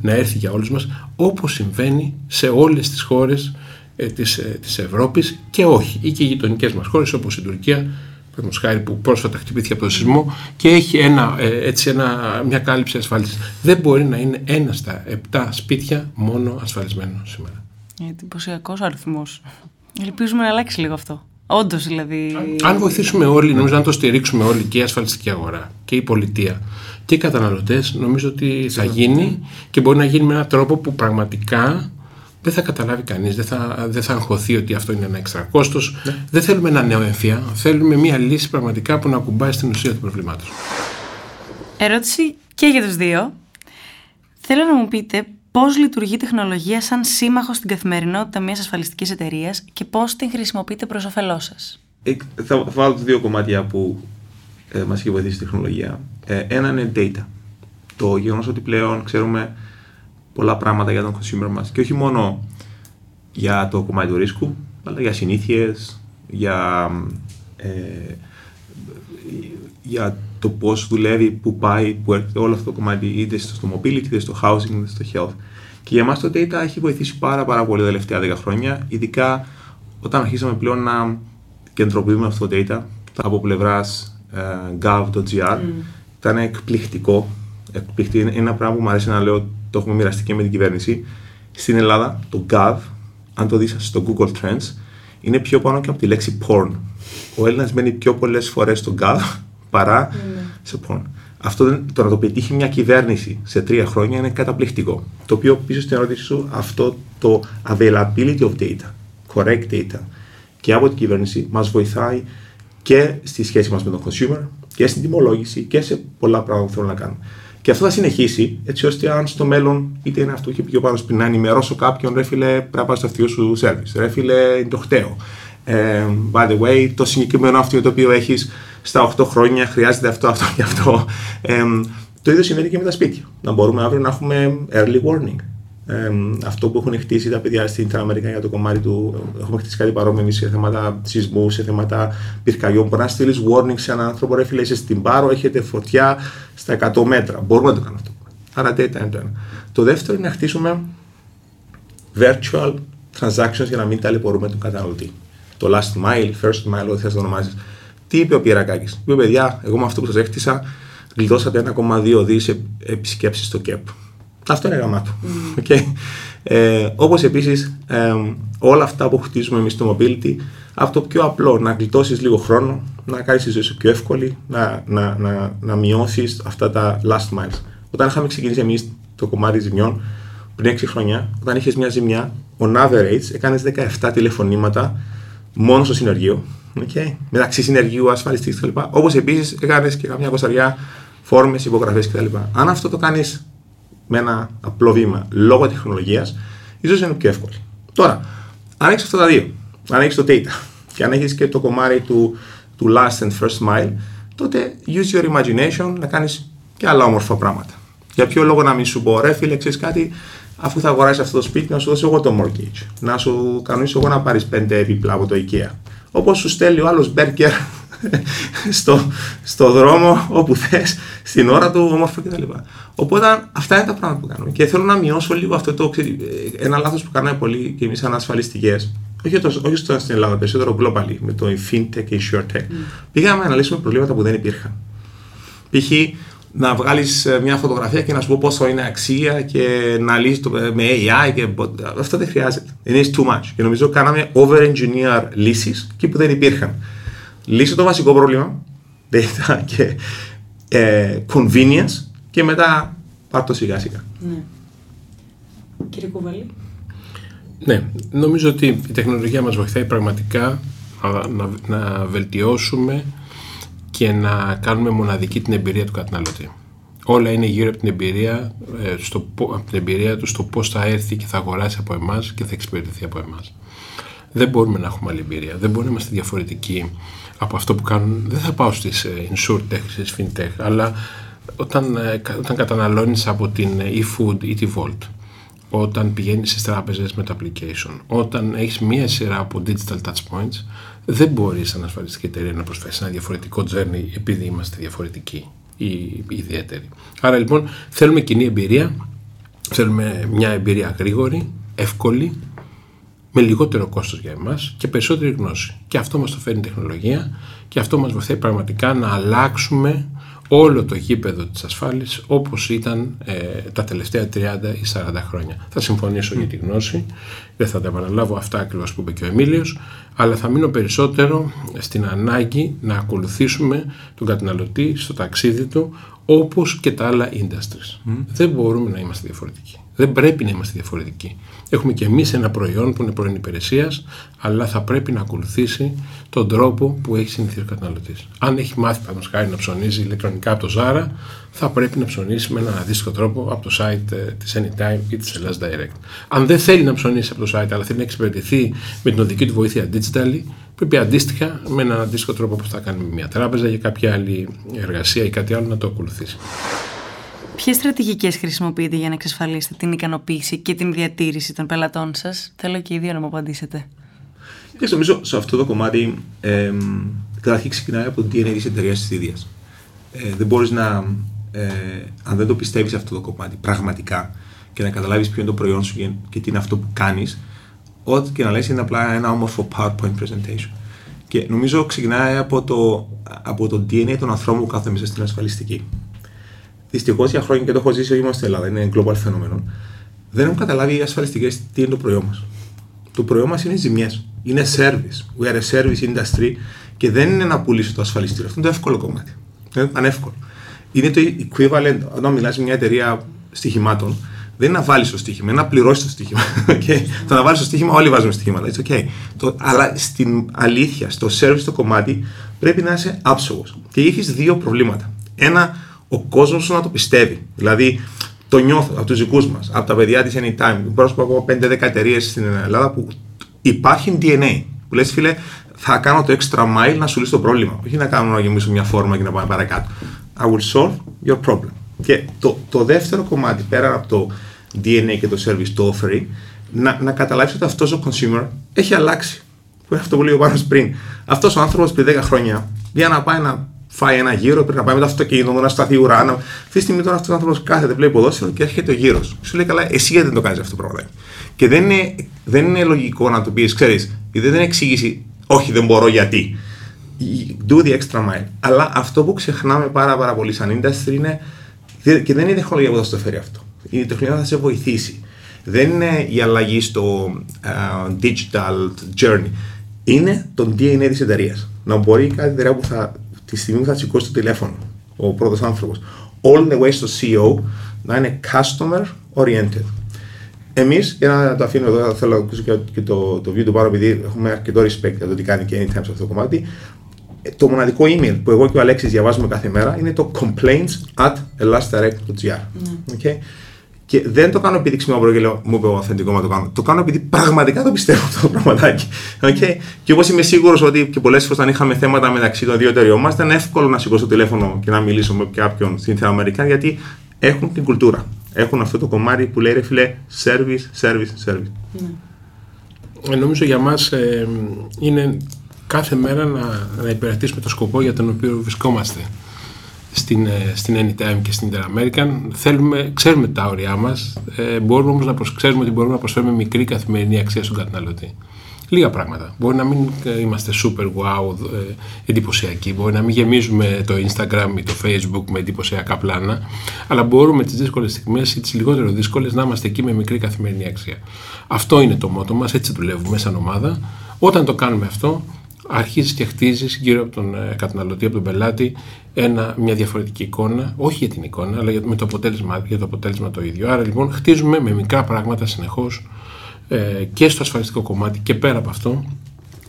να έρθει για όλους μας, όπως συμβαίνει σε όλες τις χώρες ε, της ε, Ευρώπης και όχι, ή και οι γειτονικές μας χώρες όπως η Τουρκία χάρη που πρόσφατα χτυπήθηκε από το σεισμό και έχει ένα, ε, έτσι ένα, μια κάλυψη ασφάλισης. Δεν μπορεί να είναι ένα στα επτά σπίτια μόνο ασφαλισμένο σήμερα. Εντυπωσιακός αριθμός. Ελπίζουμε να αλλάξει λίγο αυτό. Όντως δηλαδή. Αν βοηθήσουμε όλοι, νομίζω να το στηρίξουμε όλοι και η ασφαλιστική αγορά και η πολιτεία και οι καταναλωτές, νομίζω ότι θα γίνει και μπορεί να γίνει με έναν τρόπο που πραγματικά δεν θα καταλάβει κανείς, δεν θα, δεν θα αγχωθεί ότι αυτό είναι ένα έξτρα κόστος. Ναι. Δεν θέλουμε ένα νέο εμφυά, θέλουμε μια λύση πραγματικά που να ακουμπάει στην ουσία του προβλήματος. Ερώτηση και για τους δύο. Θέλω να μου πείτε πώς λειτουργεί η τεχνολογία σαν σύμμαχο στην καθημερινότητα μιας ασφαλιστικής εταιρείας και πώς την χρησιμοποιείτε προς όφελός σας. Ε, θα βάλω δύο κομμάτια που ε, μας έχει βοηθήσει η τεχνολογία. Ε, ένα είναι data. Το γεγονός ότι πλέον ξέρουμε πολλά πράγματα για τον consumer μας και όχι μόνο για το κομμάτι του ρίσκου, αλλά για συνήθειες, για, ε, για το πώς δουλεύει, πού πάει, που έρχεται όλο αυτό το κομμάτι είτε στο mobility, είτε στο housing, είτε στο health. Και για μας το data έχει βοηθήσει πάρα, πάρα πολύ τα τελευταία 10 χρόνια, ειδικά όταν αρχίσαμε πλέον να κεντροποιούμε αυτό το data από πλευράς ε, gov.gr. Mm. Ήταν εκπληκτικό. εκπληκτικό. Είναι ένα πράγμα που μου αρέσει να λέω το έχουμε μοιραστεί και με την κυβέρνηση. Στην Ελλάδα, το Gov, αν το δεις στο Google Trends, είναι πιο πάνω και από τη λέξη porn. Ο Έλληνας μένει πιο πολλές φορές στο Gov παρά mm. σε porn. Αυτό το να το πετύχει μια κυβέρνηση σε τρία χρόνια είναι καταπληκτικό. Το οποίο πίσω στην ερώτηση σου, αυτό το availability of data, correct data και από την κυβέρνηση μας βοηθάει και στη σχέση μας με τον consumer και στην τιμολόγηση και σε πολλά πράγματα που θέλουμε να κάνουμε. Και αυτό θα συνεχίσει, έτσι ώστε αν στο μέλλον, είτε είναι αυτό και πιο πάνω πριν, να ενημερώσω κάποιον, ρε φίλε, πρέπει να πάω στο αυτιό σου service. Ρε φίλε, είναι το χταίο. Ε, by the way, το συγκεκριμένο αυτοκίνητο το οποίο έχεις στα 8 χρόνια χρειάζεται αυτό, αυτό και αυτό. Ε, το ίδιο συμβαίνει και με τα σπίτια. Να μπορούμε αύριο να έχουμε early warning αυτό που έχουν χτίσει τα παιδιά στην Αμερική για το κομμάτι του. Έχουμε χτίσει κάτι παρόμοιο σε θέματα σεισμού, σε θέματα πυρκαγιών. Μπορεί να στείλεις warning σε έναν άνθρωπο, ρε φίλε, είσαι στην Πάρο, έχετε φωτιά στα 100 μέτρα. Μπορούμε να το κάνουμε αυτό. Άρα data είναι το ένα. Το δεύτερο είναι να χτίσουμε virtual transactions για να μην ταλαιπωρούμε τον καταναλωτή. Το last mile, first mile, ό,τι θες το ονομάζεις. Τι είπε ο Πιερακάκη. Είπε, παιδιά, εγώ με αυτό που σας έκτισα, γλιτώσατε 1,2 δις επισκέψεις στο ΚΕΠ. Αυτό είναι γαμάτο. Mm. Okay. Ε, Όπως επίσης ε, όλα αυτά που χτίζουμε εμείς στο mobility, αυτό πιο απλό, να γλιτώσεις λίγο χρόνο, να κάνεις τη ζωή σου πιο εύκολη, να, να, να, να μειώσεις αυτά τα last miles. Όταν είχαμε ξεκινήσει εμείς το κομμάτι ζημιών πριν 6 χρόνια, όταν είχες μια ζημιά, on average έκανες 17 τηλεφωνήματα μόνο στο συνεργείο. Okay. Μεταξύ συνεργείου, ασφαλιστής κτλ. Όπως επίσης έκανες και καμιά κοσταριά φόρμες, υπογραφές κτλ. Αν αυτό το κάνεις με ένα απλό βήμα λόγω τεχνολογίας, ίσως είναι πιο εύκολη. Τώρα, αν έχεις αυτά τα δύο, αν έχεις το data και αν έχεις και το κομμάτι του, του last and first mile, τότε use your imagination να κάνεις και άλλα όμορφα πράγματα. Για ποιο λόγο να μην σου πω, ρε φίλε, ξέρεις κάτι, αφού θα αγοράσεις αυτό το σπίτι, να σου δώσω εγώ το mortgage. Να σου κανονίσω εγώ να πάρεις πέντε έπιπλα από το IKEA. Όπως σου στέλνει ο άλλος μπέρκερ στο, στο δρόμο, όπου θες, στην ώρα του, όμορφο κτλ. Οπότε αυτά είναι τα πράγματα που κάνουμε. Και θέλω να μειώσω λίγο αυτό το. Ένα λάθος που κάνουμε πολύ και εμείς σαν ασφαλιστικέ. Όχι, το, όχι στο, στην Ελλάδα, περισσότερο globally, με το fintech και short tech. Mm. Πήγαμε να αναλύσουμε προβλήματα που δεν υπήρχαν. Π.χ να βγάλεις ε, μια φωτογραφία και να σου πω πόσο είναι αξία και να λύσεις το με AI και αυτό δεν χρειάζεται. Είναι too much. Και νομίζω κάναμε over-engineer λύσεις εκεί που δεν υπήρχαν. Λύσε το βασικό πρόβλημα, data και ε, convenience και μετά πάρ' το σιγά σιγά. Ναι. Κύριε Κουβαλή. Ναι, νομίζω ότι η τεχνολογία μας βοηθάει πραγματικά να, να, να βελτιώσουμε και να κάνουμε μοναδική την εμπειρία του καταναλωτή. Όλα είναι γύρω από την εμπειρία, ε, στο, από την εμπειρία του στο πώς θα έρθει και θα αγοράσει από εμάς και θα εξυπηρετηθεί από εμάς. Δεν μπορούμε να έχουμε άλλη εμπειρία. Δεν μπορούμε να είμαστε διαφορετικοί από αυτό που κάνουν. Δεν θα πάω στις ε, insurtech, στις fintech, αλλά όταν, ε, όταν καταναλώνεις από την eFood ή τη Volt, όταν πηγαίνεις στις τράπεζες με το application, όταν έχεις μία σειρά από digital touch points, δεν μπορείς σαν ασφαλιστική εταιρεία να προσφέρεις ένα διαφορετικό journey επειδή είμαστε διαφορετικοί ή ιδιαίτεροι. Άρα λοιπόν θέλουμε κοινή εμπειρία, θέλουμε μια εμπειρία γρήγορη, εύκολη, με λιγότερο κόστος για εμάς και περισσότερη γνώση. Και αυτό μας το φέρνει η τεχνολογία και αυτό μας βοηθάει πραγματικά να αλλάξουμε όλο το γήπεδο της ασφάλειας όπως ήταν ε, τα τελευταία 30 ή 40 χρόνια. Θα συμφωνήσω για τη γνώση, δεν θα τα επαναλάβω αυτά ακριβώς που είπε και ο Εμίλιος, αλλά θα μείνω περισσότερο στην ανάγκη να ακολουθήσουμε τον καταναλωτή στο ταξίδι του όπως και τα άλλα industries. Δεν μπορούμε να είμαστε διαφορετικοί. Δεν πρέπει να είμαστε διαφορετικοί. Έχουμε και εμείς ένα προϊόν που είναι προϊόν υπηρεσίας, αλλά θα πρέπει να ακολουθήσει τον τρόπο που έχει συνηθίσει ο καταναλωτής. Αν έχει μάθει, παραδείγματος χάρη, να ψωνίζει ηλεκτρονικά από το Zara, θα πρέπει να ψωνίσει με έναν αντίστοιχο τρόπο από το site ε, της Anytime ή της Ελλάς Direct. Αν δεν θέλει να ψωνίσει από το site, αλλά θέλει να εξυπηρετηθεί με την οδική του βοήθεια digitally, πρέπει αντίστοιχα με έναν αντίστοιχο τρόπο που θα κάνει με μια τράπεζα για κάποια άλλη εργασία ή κάτι άλλο να το ακολουθήσει. Ποιες στρατηγικές χρησιμοποιείτε για να εξασφαλίσετε την ικανοποίηση και την διατήρηση των πελατών σας, Θέλω και οι δύο να μου απαντήσετε. Και νομίζω σε αυτό το κομμάτι, ε, καταρχήν ξεκινάει από το DNA τη εταιρείας της ίδιας. Ε, δεν μπορείς να, ε, αν δεν το πιστεύεις αυτό το κομμάτι πραγματικά και να καταλάβεις ποιο είναι το προϊόν σου και τι είναι αυτό που κάνεις, ό,τι και να λες είναι απλά ένα όμορφο PowerPoint presentation. Και νομίζω ξεκινάει από το, από το DNA των ανθρώπων που κάθονται μέσα στην ασφαλιστική δυστυχώς για χρόνια και το έχω ζήσει όχι μόνο στην Ελλάδα, είναι global φαινόμενο, δεν έχουν καταλάβει οι ασφαλιστικές τι είναι το προϊόν μας. Το προϊόν μας είναι ζημιές. Είναι service. We are a service industry και δεν είναι να πουλήσω το ασφαλιστήριο. Αυτό είναι το εύκολο κομμάτι. Είναι ανεύκολο. Είναι το equivalent όταν μιλάς σε μια εταιρεία στοιχημάτων, δεν είναι να βάλεις το στοίχημα, είναι να πληρώσεις το στοίχημα. Okay. το να βάλεις το στοίχημα, όλοι βάζουμε στοιχήματα. It's okay. Το, αλλά στην αλήθεια, στο service το κομμάτι, πρέπει να είσαι άψογος. Και έχεις δύο προβλήματα. Ένα, ο κόσμος σου να το πιστεύει. Δηλαδή, το νιώθω από τους δικούς μας, από τα παιδιά της Anytime. Πρόσωπα από 5-10 εταιρείες στην Ελλάδα που υπάρχει DNA. Που λες, φίλε, θα κάνω το extra mile να σου λύσω το πρόβλημα. Όχι να κάνω να γεμίσω μια φόρμα και να πάμε παρακάτω. I will solve your problem. Και το, το δεύτερο κομμάτι, πέρα από το DNA και το service, το offering, να, να καταλάβεις ότι αυτός ο consumer έχει αλλάξει. Που είναι αυτό που λέει ο Πάνος πριν. Αυτός ο άνθρωπος πριν 10 χρόνια, για να πάει να φάει ένα γύρο, πρέπει να πάει με το αυτοκίνητο, να σταθεί ουρά. Αυτή τη στιγμή τώρα αυτός ο άνθρωπος κάθεται, βλέπει ποδόσφαιρο και έρχεται ο γύρος. Σου λέει καλά, εσύ γιατί δεν το κάνεις αυτό το πράγμα. Και δεν είναι, δεν είναι λογικό να του πεις, ξέρεις, γιατί δεν εξήγηση, όχι δεν μπορώ γιατί. Do the extra mile. Αλλά αυτό που ξεχνάμε πάρα, πάρα πολύ σαν industry είναι και δεν είναι η τεχνολογία που θα στο φέρει αυτό. Η τεχνολογία θα σε βοηθήσει. Δεν είναι η αλλαγή στο uh, digital journey. Είναι το DNA της εταιρείας. Να μπορεί κάτι εταιρεία που θα τη στιγμή που θα σηκώσει το τηλέφωνο ο πρώτος άνθρωπος, all the way στο CEO να είναι customer oriented. Εμείς, για να το αφήνω εδώ, θέλω να ακούσω και το, το view του πάνω, επειδή έχουμε αρκετό respect για το τι κάνει και anytime σε αυτό το κομμάτι. Το μοναδικό email που εγώ και ο Αλέξης διαβάζουμε κάθε μέρα είναι το complaints at elastdirect.gr. Mm. Okay? Και δεν το κάνω επειδή ξυπνάω και λέω μου είπε ο αυθεντικό να το κάνω. Το κάνω επειδή πραγματικά το πιστεύω αυτό το πραγματάκι. Okay? Και όπως είμαι σίγουρος ότι και πολλές φορές όταν είχαμε θέματα μεταξύ των δύο εταιριών μας, ήταν εύκολο να σηκώσω το τηλέφωνο και να μιλήσω με κάποιον στην Αμερική γιατί έχουν την κουλτούρα. Έχουν αυτό το κομμάτι που λέει ρε φιλέ service, service, service. Ναι. Ε, νομίζω για μας ε, είναι κάθε μέρα να, να υπηρετήσουμε το σκοπό για τον οποίο βρισκόμαστε στην, ε, στην Anytime και στην Interamerican. Θέλουμε, ξέρουμε τα όρια μας, ε, μπορούμε όμως να ξέρουμε ότι μπορούμε να προσφέρουμε μικρή καθημερινή αξία στον καταναλωτή. Λίγα πράγματα. Μπορεί να μην ε, είμαστε super wow ε, εντυπωσιακοί, μπορεί να μην γεμίζουμε το Instagram ή το Facebook με εντυπωσιακά πλάνα, αλλά μπορούμε τις δύσκολες στιγμές ή τις λιγότερο δύσκολες να είμαστε εκεί με μικρή καθημερινή αξία. Αυτό είναι το μότο μας, έτσι δουλεύουμε σαν ομάδα. Όταν το κάνουμε αυτό, αρχίζεις και χτίζεις γύρω από τον ε, καταναλωτή, από τον πελάτη, ένα, μια διαφορετική εικόνα, όχι για την εικόνα, αλλά για, με το αποτέλεσμα, για το αποτέλεσμα το ίδιο. Άρα λοιπόν χτίζουμε με μικρά πράγματα συνεχώς ε, και στο ασφαλιστικό κομμάτι και πέρα από αυτό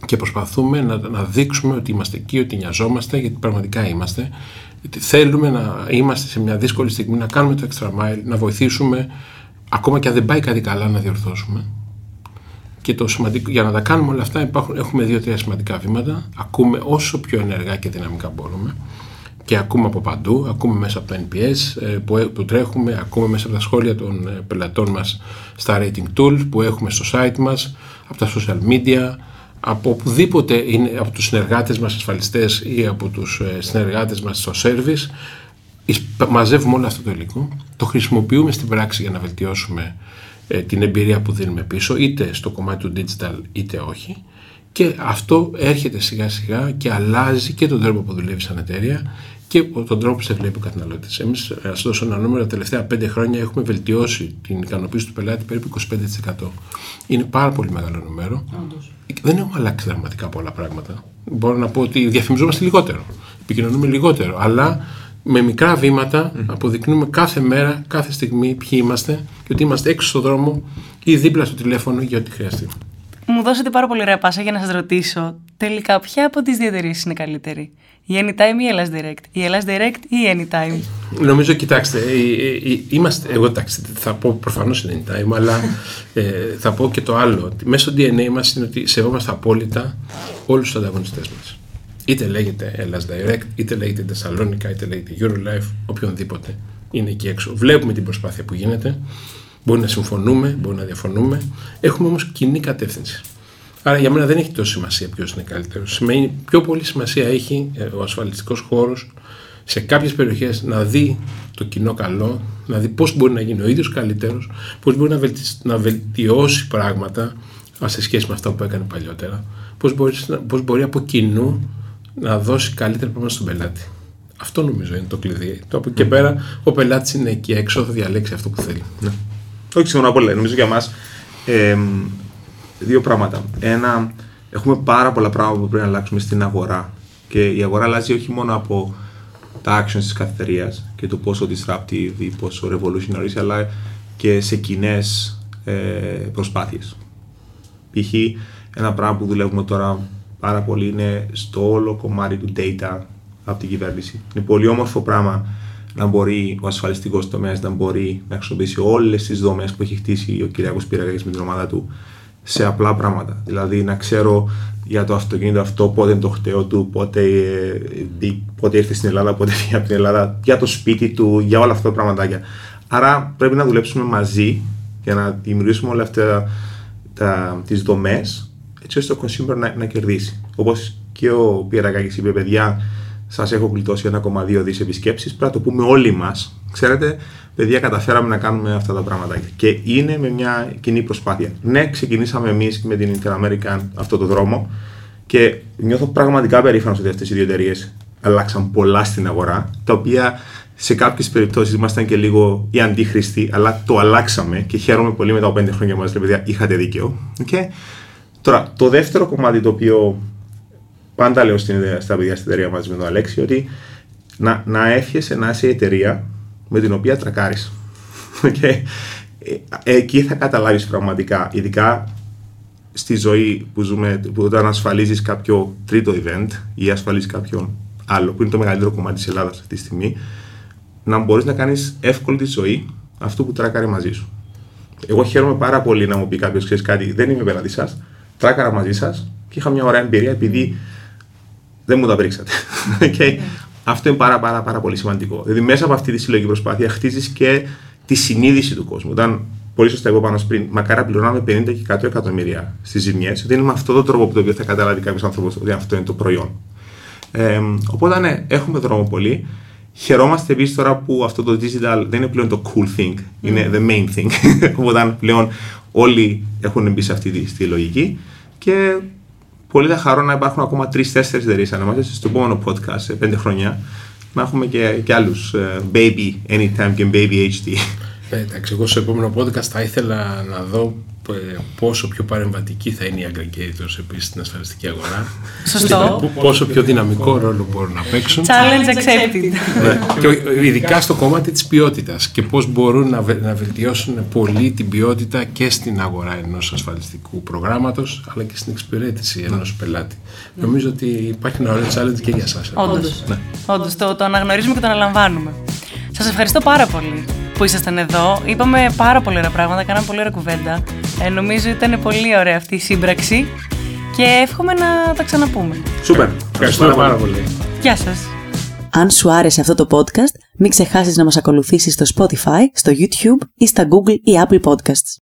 και προσπαθούμε να, να δείξουμε ότι είμαστε εκεί, ότι νοιαζόμαστε, γιατί πραγματικά είμαστε. Γιατί θέλουμε να είμαστε σε μια δύσκολη στιγμή, να κάνουμε το extra mile, να βοηθήσουμε, ακόμα και αν δεν πάει κάτι καλά, να διορθώσουμε. Και το σημαντικό, για να τα κάνουμε όλα αυτά υπάρχουν, έχουμε δύο-τρία σημαντικά βήματα. Ακούμε όσο πιο ενεργά και δυναμικά μπορούμε και ακούμε από παντού, ακούμε μέσα από το NPS ες, που τρέχουμε, ακούμε μέσα από τα σχόλια των ε, πελατών μας στα rating tools που έχουμε στο site μας, από τα social media, από οπουδήποτε είναι από τους συνεργάτες μας ασφαλιστές ή από τους ε, συνεργάτες μας στο service μαζεύουμε όλο αυτό το υλικό, το χρησιμοποιούμε στην πράξη για να βελτιώσουμε την εμπειρία που δίνουμε πίσω είτε στο κομμάτι του digital είτε όχι και αυτό έρχεται σιγά σιγά και αλλάζει και τον τρόπο που δουλεύει σαν εταιρεία και τον τρόπο που σε βλέπει ο καταναλώτης. Εμείς, ας δώσω ένα νούμερο, τα τελευταία πέντε χρόνια έχουμε βελτιώσει την ικανοποίηση του πελάτη περίπου 25%. Είναι πάρα πολύ μεγάλο νούμερο. Όντως. Δεν έχουμε αλλάξει δραματικά πολλά πράγματα. Μπορώ να πω ότι διαφημιζόμαστε λιγότερο, επικοινωνούμε λιγότερο, αλλά με μικρά βήματα mm. αποδεικνύουμε κάθε μέρα, κάθε στιγμή ποιοι είμαστε και ότι είμαστε έξω στον δρόμο ή δίπλα στο τηλέφωνο για ό,τι χρειαστεί. Μου δώσατε πάρα πολύ ωραία πάσα για να σας ρωτήσω τελικά ποια από τις δύο εταιρείες είναι καλύτερη; Η Anytime ή η Ελλάς Direct; Η Ελλάς Direct ή η Anytime; Νομίζω, κοιτάξτε, ε, ε, είμαστε, εγώ εντάξει, θα πω προφανώς η Anytime, αλλά ε, θα πω και το άλλο. Μέσω DNA μας είναι ότι σεβόμαστε απόλυτα όλους τους ανταγωνιστές μας. Είτε λέγεται Ελλάς Direct, είτε λέγεται Thessalonica, είτε λέγεται Eurolife, οποιονδήποτε είναι εκεί έξω. Βλέπουμε την προσπάθεια που γίνεται. Μπορεί να συμφωνούμε, μπορεί να διαφωνούμε. Έχουμε όμως κοινή κατεύθυνση. Άρα για μένα δεν έχει τόσο σημασία ποιος είναι καλύτερος. Σημαίνει πιο πολύ σημασία έχει ε, ο ασφαλιστικός χώρος σε κάποιες περιοχές να δει το κοινό καλό, να δει πώς μπορεί να γίνει ο ίδιος καλύτερος, πώς μπορεί να, να βελτιώσει πράγματα σε σχέση με αυτά που έκανε παλιότερα, πώς μπορείς, πώς μπορεί από κοινού να δώσει καλύτερα πράγματα στον πελάτη. Αυτό νομίζω είναι το κλειδί. Το από εκεί και πέρα ο πελάτης είναι εκεί έξω, θα διαλέξει αυτό που θέλει. Ναι. Όχι, συμφωνώ πολύ. Νομίζω για μας ε, δύο πράγματα. Ένα, έχουμε πάρα πολλά πράγματα που πρέπει να αλλάξουμε στην αγορά. Και η αγορά αλλάζει όχι μόνο από τα actions της καθημερινή και το πόσο disruptive ή πόσο revolutionary, αλλά και σε κοινές ε, προσπάθειες. Π.χ. ένα πράγμα που δουλεύουμε τώρα πάρα πολύ είναι στο όλο κομμάτι του data από την κυβέρνηση. Είναι πολύ όμορφο πράγμα να μπορεί ο ασφαλιστικός τομέας να μπορεί να χρησιμοποιήσει όλες τις δομές που έχει χτίσει ο Κυριακός Πυραγάκη με την ομάδα του σε απλά πράγματα. Δηλαδή να ξέρω για το αυτοκίνητο αυτό, πότε είναι το χτέο του, πότε, ε, πότε ήρθε στην Ελλάδα, πότε φύγει από την Ελλάδα, για το σπίτι του, για όλα αυτά τα πραγματάκια. Άρα πρέπει να δουλέψουμε μαζί για να δημιουργήσουμε όλα αυτά τα, τις δομές έτσι ώστε ο consumer να, να κερδίσει. Όπως και ο Πιερακάκης είπε, παιδιά, σας έχω γλιτώσει 1,2 δις επισκέψεις, πρέπει να το πούμε όλοι μας. Ξέρετε, παιδιά, καταφέραμε να κάνουμε αυτά τα πράγματα. Και είναι με μια κοινή προσπάθεια. Ναι, ξεκινήσαμε εμείς με την Interamerican αυτό το δρόμο και νιώθω πραγματικά περήφανος ότι αυτές οι δύο εταιρείες αλλάξαν πολλά στην αγορά, τα οποία σε κάποιες περιπτώσεις ήμασταν και λίγο οι αντίχρηστοι, αλλά το αλλάξαμε και χαίρομαι πολύ μετά από πέντε χρόνια μας, παιδιά, είχατε δίκιο. Okay. Τώρα, το δεύτερο κομμάτι το οποίο πάντα λέω στην, στα παιδιά στην εταιρεία μαζί με τον Αλέξη, ότι να, να εύχεσαι να είσαι η εταιρεία με την οποία τρακάρεις. Okay. Ε, εκεί θα καταλάβεις πραγματικά, ειδικά στη ζωή που ζούμε, που όταν ασφαλίζεις κάποιο τρίτο event ή ασφαλίζεις κάποιον άλλο, που είναι το μεγαλύτερο κομμάτι της Ελλάδας αυτή τη στιγμή, να μπορείς να κάνεις εύκολη τη ζωή αυτού που τράκαρε μαζί σου. Εγώ χαίρομαι πάρα πολύ να μου πει κάποιος: Ξέρεις κάτι, δεν είμαι πελάτη σας. Τράκαρα μαζί σας και είχα μια ωραία εμπειρία επειδή δεν μου τα πρίξατε. okay. Αυτό είναι πάρα, πάρα, πάρα πολύ σημαντικό. Δηλαδή, μέσα από αυτή τη συλλογική προσπάθεια χτίζεις και τη συνείδηση του κόσμου. Όταν πολύ σωστά εγώ πάνω πριν, μακάρι να πληρώναμε 50 και 100 εκατομμύρια στις ζημιές, ότι είναι με αυτόν τον τρόπο που το οποίο θα καταλάβει κάποιος άνθρωπος ότι αυτό είναι το προϊόν. Ε, οπότε ναι, έχουμε δρόμο πολύ. Χαιρόμαστε επίση τώρα που αυτό το digital δεν είναι πλέον το cool thing, είναι the main thing. οπότε πλέον όλοι έχουν μπει σε αυτή τη, λογική και πολύ θα χαρώ να υπάρχουν ακόμα τρει-τέσσερι εταιρείες ανάμεσα στο επόμενο podcast σε πέντε χρόνια να έχουμε και, και άλλους uh, baby anytime και baby HD. Ε, εντάξει, εγώ στο επόμενο podcast θα ήθελα να δω ε, πόσο πιο παρεμβατική θα είναι η aggregators επίσης στην ασφαλιστική αγορά. Σωστό. Πόσο πιο δυναμικό ρόλο μπορούν να παίξουν. Challenge accepted. ναι. Και ειδικά στο κομμάτι της ποιότητας και πώς μπορούν να, να βελτιώσουν πολύ την ποιότητα και στην αγορά ενός ασφαλιστικού προγράμματος αλλά και στην εξυπηρέτηση ενός πελάτη. Νομίζω ότι υπάρχει ένα ωραίο challenge και για εσά. Όντως. Ναι. Το, το αναγνωρίζουμε και το αναλαμβάνουμε. Σας ευχαριστώ πάρα πολύ που ήσασταν εδώ. Είπαμε πάρα πολύ ωραία πράγματα, κάναμε πολύ ωραία κουβέντα. Ε, νομίζω ήταν πολύ ωραία αυτή η σύμπραξη και εύχομαι να τα ξαναπούμε. Σούπερ. Ευχαριστώ πάρα πολύ. Γεια σας. Αν σου άρεσε αυτό το podcast, μην ξεχάσεις να μας ακολουθήσεις στο Spotify, στο YouTube ή στα Google ή Apple Podcasts.